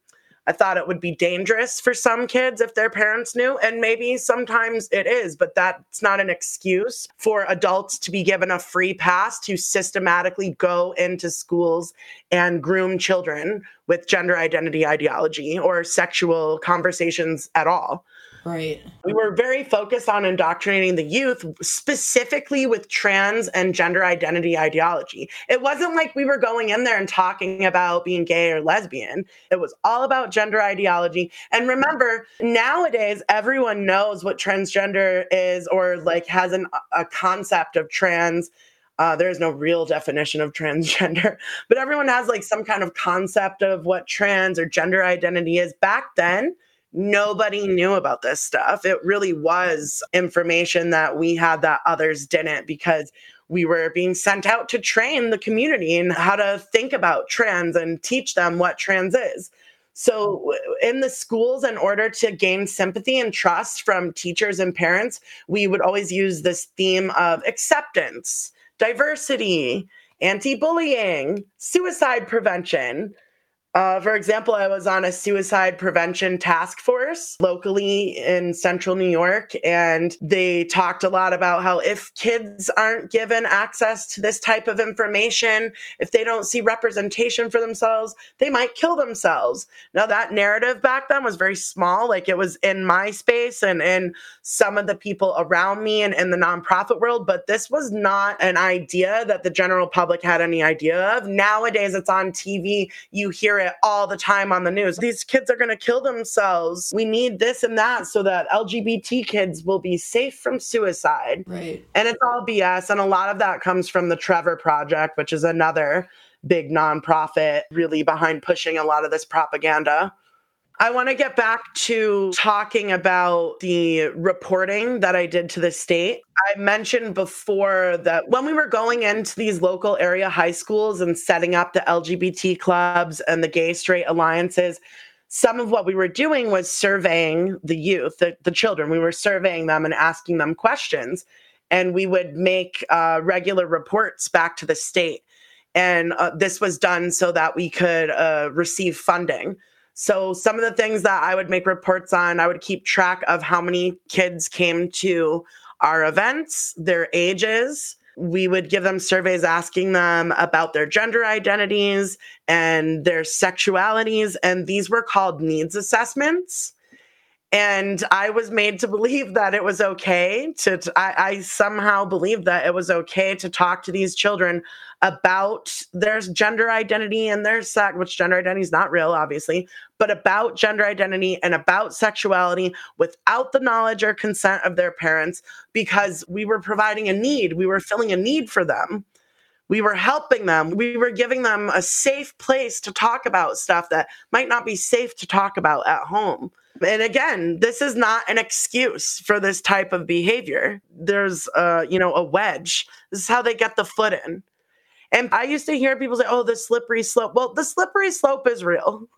I thought it would be dangerous for some kids if their parents knew, and maybe sometimes it is, but that's not an excuse for adults to be given a free pass to systematically go into schools and groom children with gender identity ideology or sexual conversations at all. Right. We were very focused on indoctrinating the youth, specifically with trans and gender identity ideology. It wasn't like we were going in there and talking about being gay or lesbian. It was all about gender ideology. And remember, nowadays, everyone knows what transgender is or like has an, a concept of trans. Uh, there is no real definition of transgender, but everyone has like some kind of concept of what trans or gender identity is. Back then, nobody knew about this stuff. It really was information that we had that others didn't because we were being sent out to train the community and how to think about trans and teach them what trans is. So, in the schools, in order to gain sympathy and trust from teachers and parents, we would always use this theme of acceptance, diversity, anti bullying, suicide prevention Uh, for example, I was on a suicide prevention task force locally in central New York, and they talked a lot about how if kids aren't given access to this type of information, if they don't see representation for themselves, they might kill themselves. Now, that narrative back then was very small, like it was in my space and in some of the people around me and in the nonprofit world, but this was not an idea that the general public had any idea of. Nowadays, it's on TV, you hear it all the time on the news. These kids are going to kill themselves. We need this and that so that LGBT kids will be safe from suicide. Right. And it's all BS. And a lot of that comes from the Trevor Project, which is another big nonprofit really behind pushing a lot of this propaganda. I want to get back to talking about the reporting that I did to the state. I mentioned before that when we were going into these local area high schools and setting up the LGBT clubs and the gay straight alliances, some of what we were doing was surveying the youth, the, the children. We were surveying them and asking them questions. And we would make uh, regular reports back to the state. And uh, this was done so that we could uh, receive funding. So, some of the things that I would make reports on, I would keep track of how many kids came to our events, their ages. We would give them surveys asking them about their gender identities and their sexualities. And these were called needs assessments. And I was made to believe that it was okay to, to- I, I somehow believed that it was okay to talk to these children about their gender identity and their sex, which gender identity is not real, obviously, but about gender identity and about sexuality without the knowledge or consent of their parents because we were providing a need. We were filling a need for them. We were helping them. We were giving them a safe place to talk about stuff that might not be safe to talk about at home. And again, this is not an excuse for this type of behavior. There's, uh, you know, a wedge. This is how they get the foot in. And I used to hear people say, oh, the slippery slope. Well, the slippery slope is real.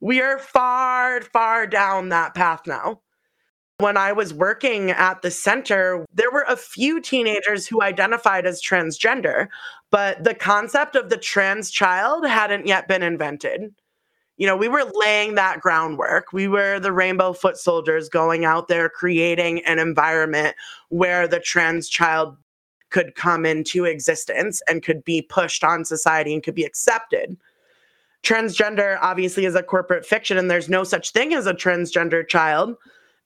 We are far, far down that path now. When I was working at the center, there were a few teenagers who identified as transgender, but the concept of the trans child hadn't yet been invented. You know, we were laying that groundwork. We were the rainbow foot soldiers going out there creating an environment where the trans child could come into existence and could be pushed on society and could be accepted. Transgender obviously is a corporate fiction, and there's no such thing as a transgender child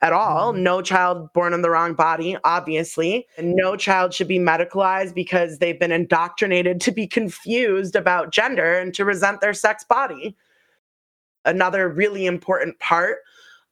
at all. No child born in the wrong body, obviously. And no child should be medicalized because they've been indoctrinated to be confused about gender and to resent their sex body. Another really important part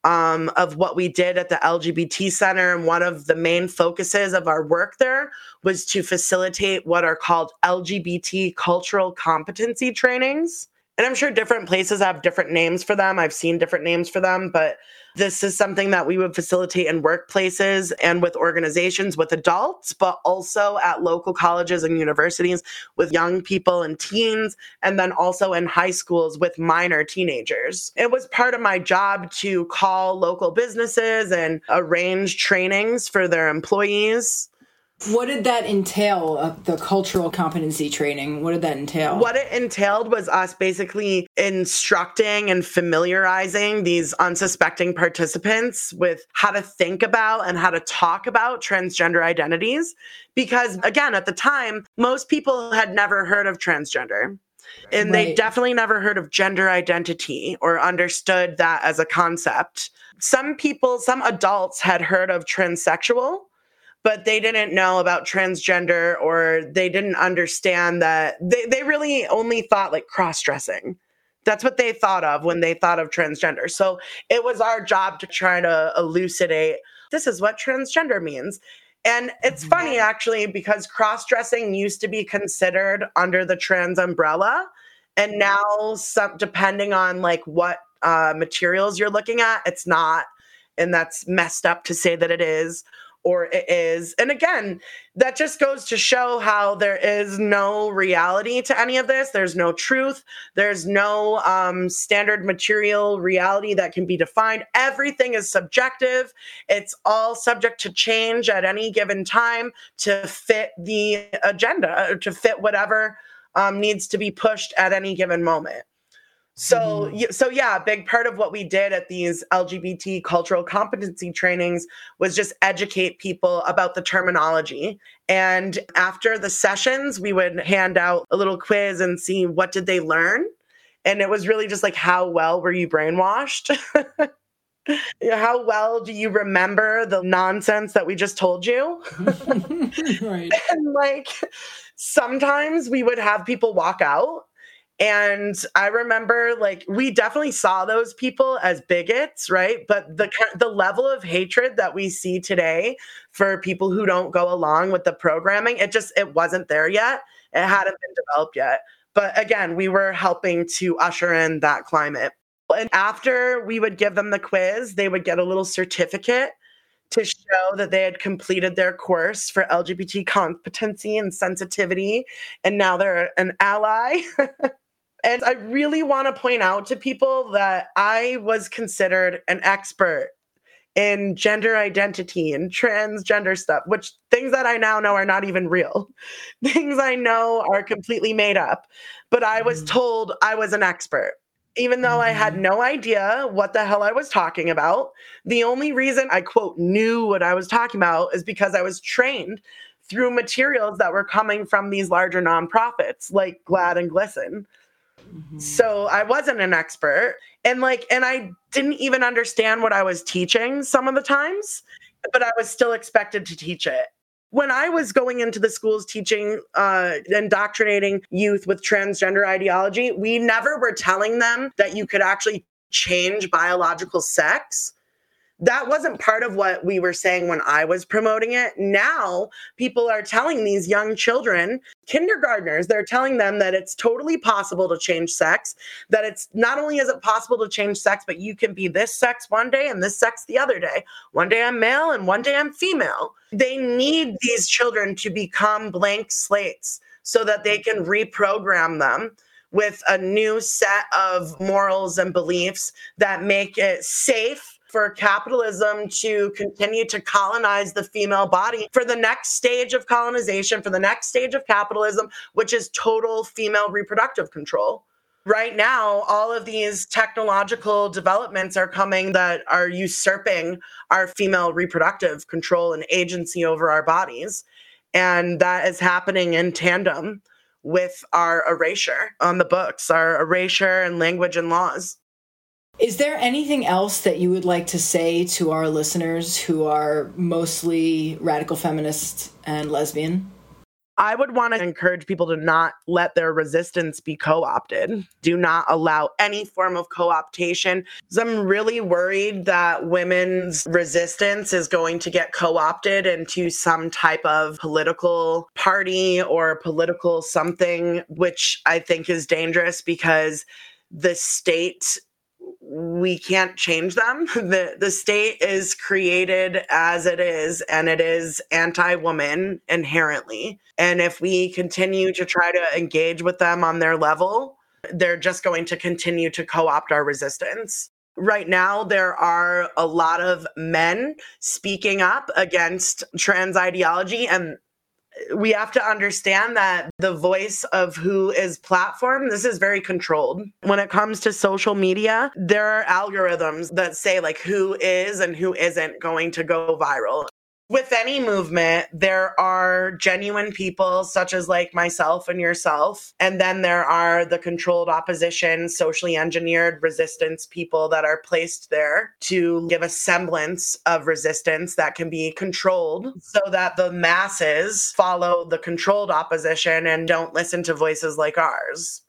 um, of what we did at the LGBT Center. And one of the main focuses of our work there was to facilitate what are called LGBT cultural competency trainings. And I'm sure different places have different names for them. I've seen different names for them, but this is something that we would facilitate in workplaces and with organizations with adults, but also at local colleges and universities with young people and teens, and then also in high schools with minor teenagers. It was part of my job to call local businesses and arrange trainings for their employees. What did that entail? Uh, the cultural competency training. What did that entail? What it entailed was us basically instructing and familiarizing these unsuspecting participants with how to think about and how to talk about transgender identities. Because again, at the time, most people had never heard of transgender. And they definitely never heard of gender identity or understood that as a concept. Some people, some adults had heard of transsexual, but they didn't know about transgender or they didn't understand that they, they really only thought like cross dressing. That's what they thought of when they thought of transgender. So it was our job to try to elucidate this is what transgender means. And it's funny actually because cross dressing used to be considered under the trans umbrella. And now, some, depending on like what uh, materials you're looking at, it's not. And that's messed up to say that it is or it is. And again, that just goes to show how there is no reality to any of this. There's no truth. There's no um, standard material reality that can be defined. Everything is subjective. It's all subject to change at any given time to fit the agenda, or to fit whatever um, needs to be pushed at any given moment. So, mm-hmm. y so yeah, a big part of what we did at these LGBT cultural competency trainings was just educate people about the terminology. And after the sessions, we would hand out a little quiz and see what did they learn. And it was really just like, how well were you brainwashed? How well do you remember the nonsense that we just told you? right. and like sometimes we would have people walk out and i remember like we definitely saw those people as bigots right? But the the level of hatred that we see today for people who don't go along with the programming it just it wasn't there yet. It hadn't been developed yet. But again we were helping to usher in that climate. And after we would give them the quiz they would get a little certificate to show that they had completed their course for LGBT competency and sensitivity, and now they're an ally. and I really want to point out to people that I was considered an expert in gender identity and transgender stuff, which things that I now know are not even real. Things I know are completely made up. But I was mm. told I was an expert even though I had mm-hmm. no idea what the hell I was talking about. The only reason I quote knew what I was talking about is because I was trained through materials that were coming from these larger nonprofits like GLAAD and GLSEN. So I wasn't an expert and like and I didn't even understand what I was teaching some of the times, but I was still expected to teach it when I was going into the schools teaching, uh, indoctrinating youth with transgender ideology, we never were telling them that you could actually change biological sex. That wasn't part of what we were saying when I was promoting it. Now, people are telling these young children, kindergartners, they're telling them that it's totally possible to change sex, that it's not only is it possible to change sex, but you can be this sex one day and this sex the other day. One day I'm male and one day I'm female. They need these children to become blank slates so that they can reprogram them with a new set of morals and beliefs that make it safe for capitalism to continue to colonize the female body for the next stage of colonization, for the next stage of capitalism, which is total female reproductive control. Right now, all of these technological developments are coming that are usurping our female reproductive control and agency over our bodies. And that is happening in tandem with our erasure on the books, our erasure and language and laws. Is there anything else that you would like to say to our listeners who are mostly radical feminists and lesbian? I would want to encourage people to not let their resistance be co opted. Do not allow any form of co optation. I'm really worried that women's resistance is going to get co opted into some type of political party or political something, which I think is dangerous because the state we can't change them. The the state is created as it is and it is anti-woman inherently. And if we continue to try to engage with them on their level, they're just going to continue to co-opt our resistance. Right now, there are a lot of men speaking up against trans ideology, and we have to understand that the voice of who is platform this is very controlled. When it comes to social media there are algorithms that say like who is and who isn't going to go viral with any movement, there are genuine people such as like myself and yourself. And then there are the controlled opposition, socially engineered resistance people that are placed there to give a semblance of resistance that can be controlled so that the masses follow the controlled opposition and don't listen to voices like ours.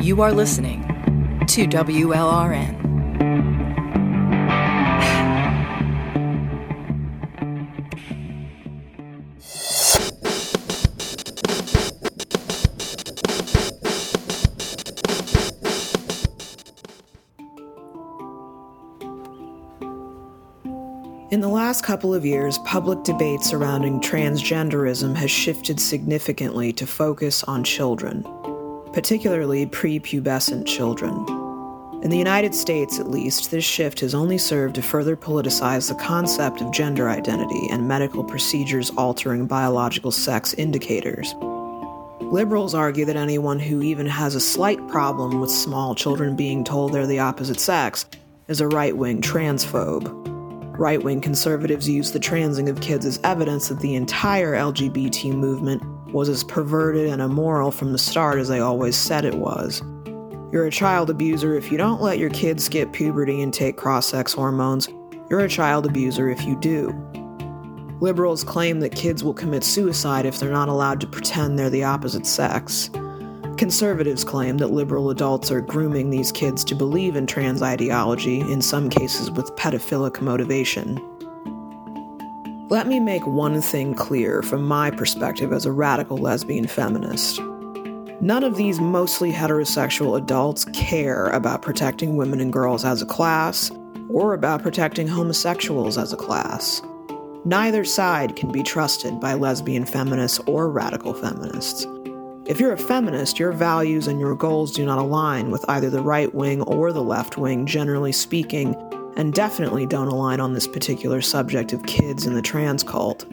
You are listening to WLRN. Last couple of years, public debate surrounding transgenderism has shifted significantly to focus on children, particularly prepubescent children. In the United States, at least, this shift has only served to further politicize the concept of gender identity and medical procedures altering biological sex indicators. Liberals argue that anyone who even has a slight problem with small children being told they're the opposite sex is a right wing transphobe. Right wing conservatives use the transing of kids as evidence that the entire LGBT movement was as perverted and immoral from the start as they always said it was. You're a child abuser if you don't let your kids skip puberty and take cross sex hormones. You're a child abuser if you do. Liberals claim that kids will commit suicide if they're not allowed to pretend they're the opposite sex. Conservatives claim that liberal adults are grooming these kids to believe in trans ideology, in some cases with pedophilic motivation. Let me make one thing clear from my perspective as a radical lesbian feminist. None of these mostly heterosexual adults care about protecting women and girls as a class or about protecting homosexuals as a class. Neither side can be trusted by lesbian feminists or radical feminists. If you're a feminist, your values and your goals do not align with either the right wing or the left wing, generally speaking, and definitely don't align on this particular subject of kids and the trans cult.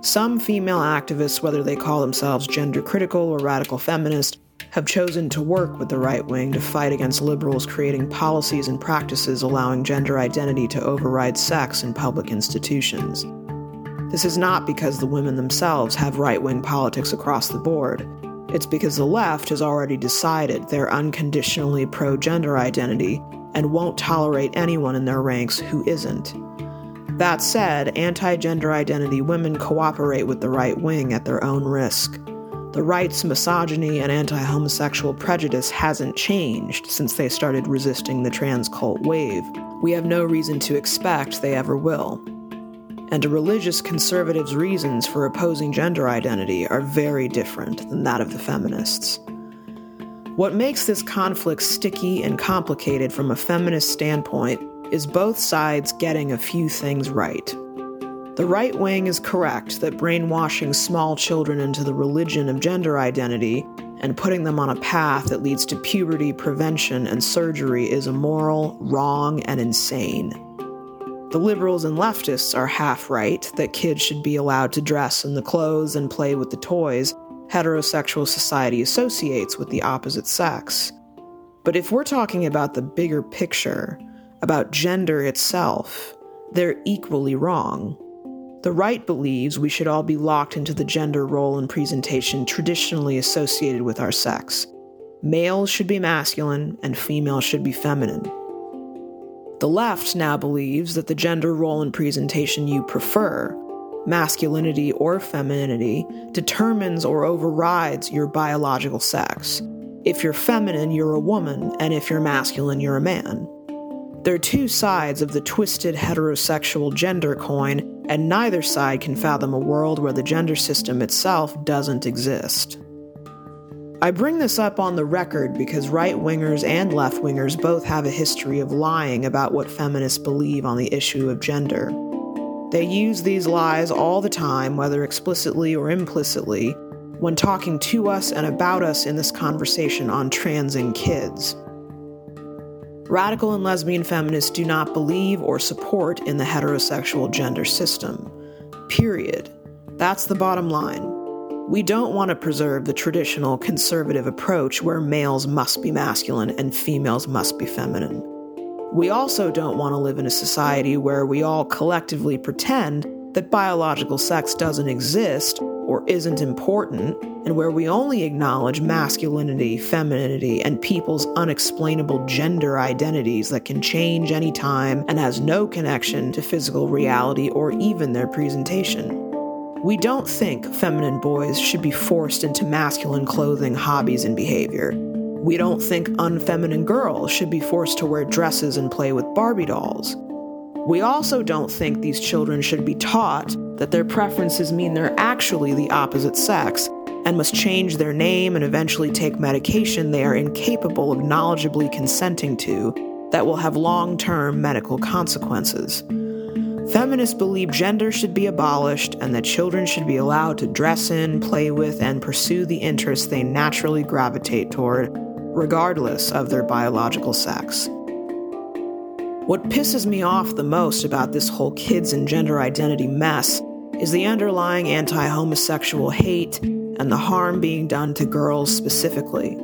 Some female activists, whether they call themselves gender critical or radical feminist, have chosen to work with the right wing to fight against liberals creating policies and practices allowing gender identity to override sex in public institutions. This is not because the women themselves have right wing politics across the board. It's because the left has already decided they're unconditionally pro gender identity and won't tolerate anyone in their ranks who isn't. That said, anti gender identity women cooperate with the right wing at their own risk. The right's misogyny and anti homosexual prejudice hasn't changed since they started resisting the trans cult wave. We have no reason to expect they ever will. And a religious conservative's reasons for opposing gender identity are very different than that of the feminists. What makes this conflict sticky and complicated from a feminist standpoint is both sides getting a few things right. The right wing is correct that brainwashing small children into the religion of gender identity and putting them on a path that leads to puberty prevention and surgery is immoral, wrong, and insane. The liberals and leftists are half right that kids should be allowed to dress in the clothes and play with the toys heterosexual society associates with the opposite sex. But if we're talking about the bigger picture, about gender itself, they're equally wrong. The right believes we should all be locked into the gender role and presentation traditionally associated with our sex. Males should be masculine and females should be feminine. The left now believes that the gender role and presentation you prefer, masculinity or femininity, determines or overrides your biological sex. If you're feminine, you're a woman, and if you're masculine, you're a man. There are two sides of the twisted heterosexual gender coin, and neither side can fathom a world where the gender system itself doesn't exist. I bring this up on the record because right wingers and left wingers both have a history of lying about what feminists believe on the issue of gender. They use these lies all the time, whether explicitly or implicitly, when talking to us and about us in this conversation on trans and kids. Radical and lesbian feminists do not believe or support in the heterosexual gender system. Period. That's the bottom line. We don't want to preserve the traditional conservative approach where males must be masculine and females must be feminine. We also don't want to live in a society where we all collectively pretend that biological sex doesn't exist or isn't important, and where we only acknowledge masculinity, femininity, and people's unexplainable gender identities that can change anytime and has no connection to physical reality or even their presentation. We don't think feminine boys should be forced into masculine clothing, hobbies, and behavior. We don't think unfeminine girls should be forced to wear dresses and play with Barbie dolls. We also don't think these children should be taught that their preferences mean they're actually the opposite sex and must change their name and eventually take medication they are incapable of knowledgeably consenting to that will have long term medical consequences. Feminists believe gender should be abolished and that children should be allowed to dress in, play with, and pursue the interests they naturally gravitate toward, regardless of their biological sex. What pisses me off the most about this whole kids and gender identity mess is the underlying anti homosexual hate and the harm being done to girls specifically.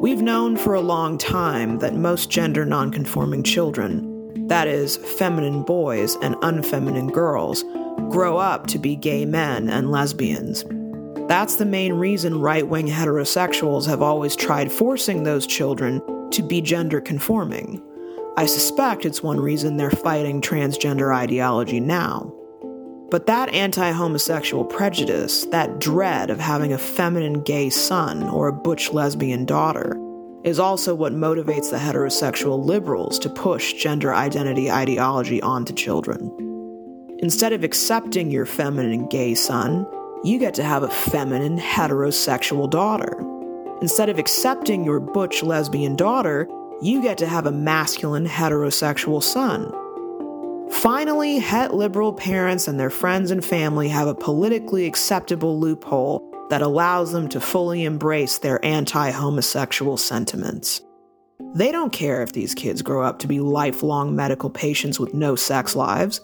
We've known for a long time that most gender nonconforming children, that is, feminine boys and unfeminine girls, grow up to be gay men and lesbians. That's the main reason right wing heterosexuals have always tried forcing those children to be gender conforming. I suspect it's one reason they're fighting transgender ideology now. But that anti homosexual prejudice, that dread of having a feminine gay son or a butch lesbian daughter, is also what motivates the heterosexual liberals to push gender identity ideology onto children. Instead of accepting your feminine gay son, you get to have a feminine heterosexual daughter. Instead of accepting your butch lesbian daughter, you get to have a masculine heterosexual son. Finally, het liberal parents and their friends and family have a politically acceptable loophole that allows them to fully embrace their anti homosexual sentiments. They don't care if these kids grow up to be lifelong medical patients with no sex lives.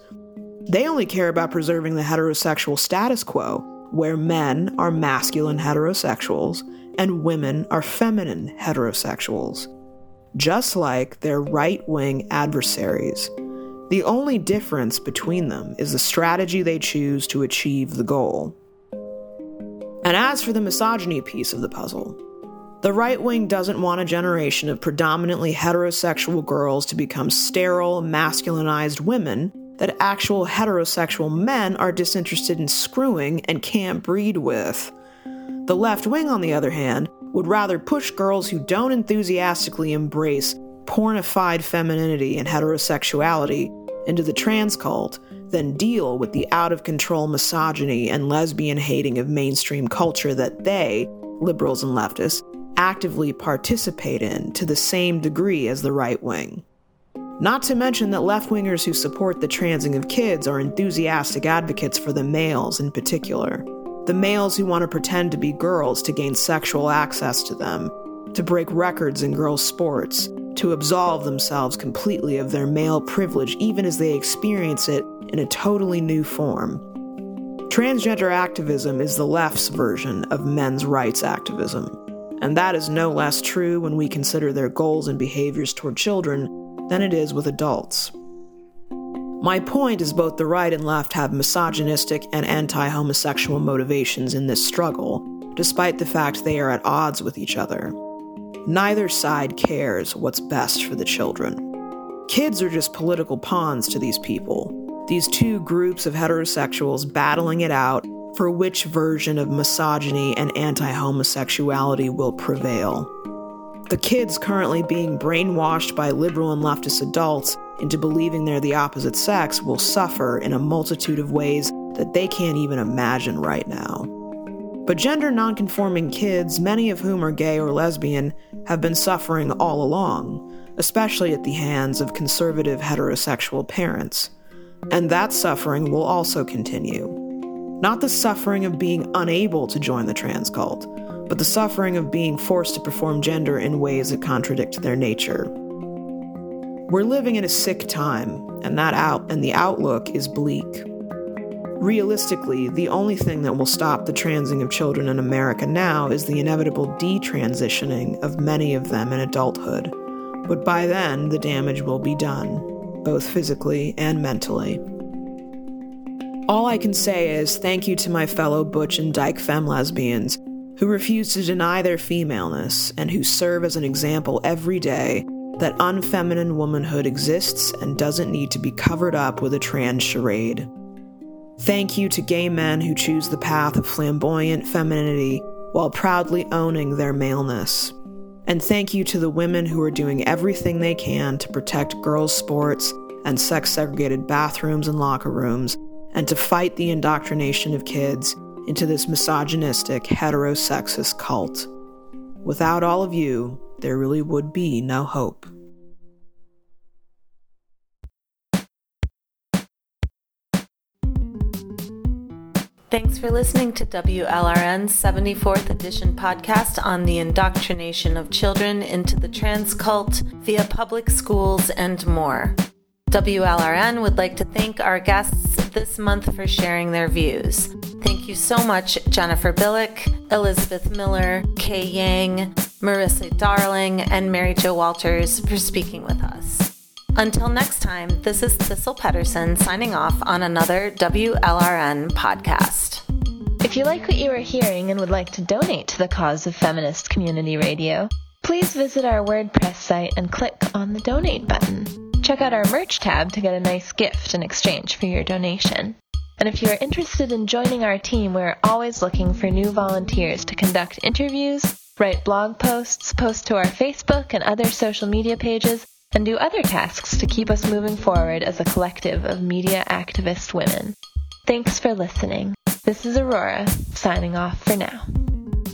They only care about preserving the heterosexual status quo, where men are masculine heterosexuals and women are feminine heterosexuals, just like their right wing adversaries. The only difference between them is the strategy they choose to achieve the goal. And as for the misogyny piece of the puzzle, the right wing doesn't want a generation of predominantly heterosexual girls to become sterile, masculinized women that actual heterosexual men are disinterested in screwing and can't breed with. The left wing, on the other hand, would rather push girls who don't enthusiastically embrace pornified femininity and heterosexuality into the trans cult than deal with the out of control misogyny and lesbian hating of mainstream culture that they, liberals and leftists, actively participate in to the same degree as the right wing. Not to mention that left wingers who support the transing of kids are enthusiastic advocates for the males in particular. The males who want to pretend to be girls to gain sexual access to them, to break records in girls' sports, to absolve themselves completely of their male privilege even as they experience it in a totally new form. Transgender activism is the left's version of men's rights activism, and that is no less true when we consider their goals and behaviors toward children than it is with adults. My point is both the right and left have misogynistic and anti homosexual motivations in this struggle, despite the fact they are at odds with each other. Neither side cares what's best for the children. Kids are just political pawns to these people, these two groups of heterosexuals battling it out for which version of misogyny and anti homosexuality will prevail. The kids currently being brainwashed by liberal and leftist adults into believing they're the opposite sex will suffer in a multitude of ways that they can't even imagine right now. But gender nonconforming kids, many of whom are gay or lesbian, have been suffering all along, especially at the hands of conservative heterosexual parents. And that suffering will also continue. Not the suffering of being unable to join the trans cult, but the suffering of being forced to perform gender in ways that contradict their nature. We're living in a sick time, and that out and the outlook is bleak. Realistically, the only thing that will stop the transing of children in America now is the inevitable detransitioning of many of them in adulthood. But by then, the damage will be done, both physically and mentally. All I can say is thank you to my fellow butch and dyke femme lesbians who refuse to deny their femaleness and who serve as an example every day that unfeminine womanhood exists and doesn't need to be covered up with a trans charade. Thank you to gay men who choose the path of flamboyant femininity while proudly owning their maleness. And thank you to the women who are doing everything they can to protect girls' sports and sex segregated bathrooms and locker rooms, and to fight the indoctrination of kids into this misogynistic, heterosexist cult. Without all of you, there really would be no hope. Thanks for listening to WLRN's 74th edition podcast on the indoctrination of children into the trans cult via public schools and more. WLRN would like to thank our guests this month for sharing their views. Thank you so much, Jennifer Bilek, Elizabeth Miller, Kay Yang, Marissa Darling, and Mary Jo Walters for speaking with us. Until next time, this is Thistle Pedersen signing off on another WLRN podcast. If you like what you are hearing and would like to donate to the cause of feminist community radio, please visit our WordPress site and click on the donate button. Check out our merch tab to get a nice gift in exchange for your donation. And if you are interested in joining our team, we're always looking for new volunteers to conduct interviews, write blog posts, post to our Facebook and other social media pages, and do other tasks to keep us moving forward as a collective of media activist women. Thanks for listening. This is Aurora, signing off for now.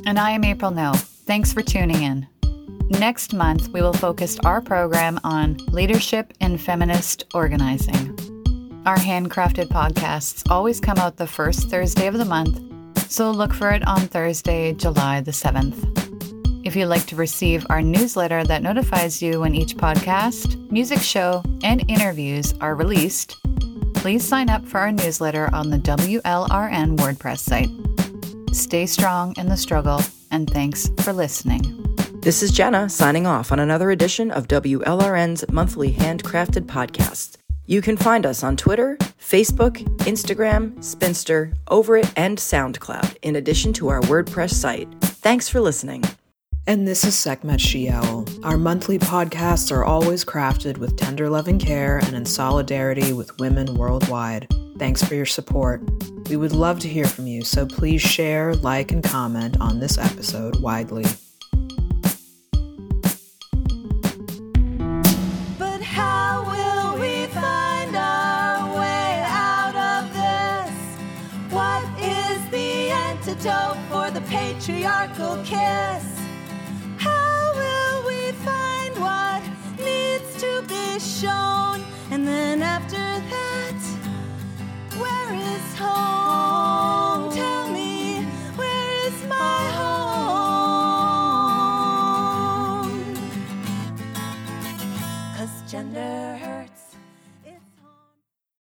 And I am April No. Thanks for tuning in. Next month, we will focus our program on leadership in feminist organizing. Our handcrafted podcasts always come out the first Thursday of the month, so look for it on Thursday, July the 7th. If you'd like to receive our newsletter that notifies you when each podcast, music show, and interviews are released, please sign up for our newsletter on the WLRN WordPress site. Stay strong in the struggle, and thanks for listening. This is Jenna signing off on another edition of WLRN's monthly handcrafted podcast. You can find us on Twitter, Facebook, Instagram, Spinster, Ovarit, and SoundCloud, in addition to our WordPress site. Thanks for listening. And this is Sekhmet She-Owl. Our monthly podcasts are always crafted with tender loving care and in solidarity with women worldwide. Thanks for your support. We would love to hear from you, so please share, like, and comment on this episode widely. But how find what needs to be shown. And then after that, where is home? Tell me, where is my home? Cause gender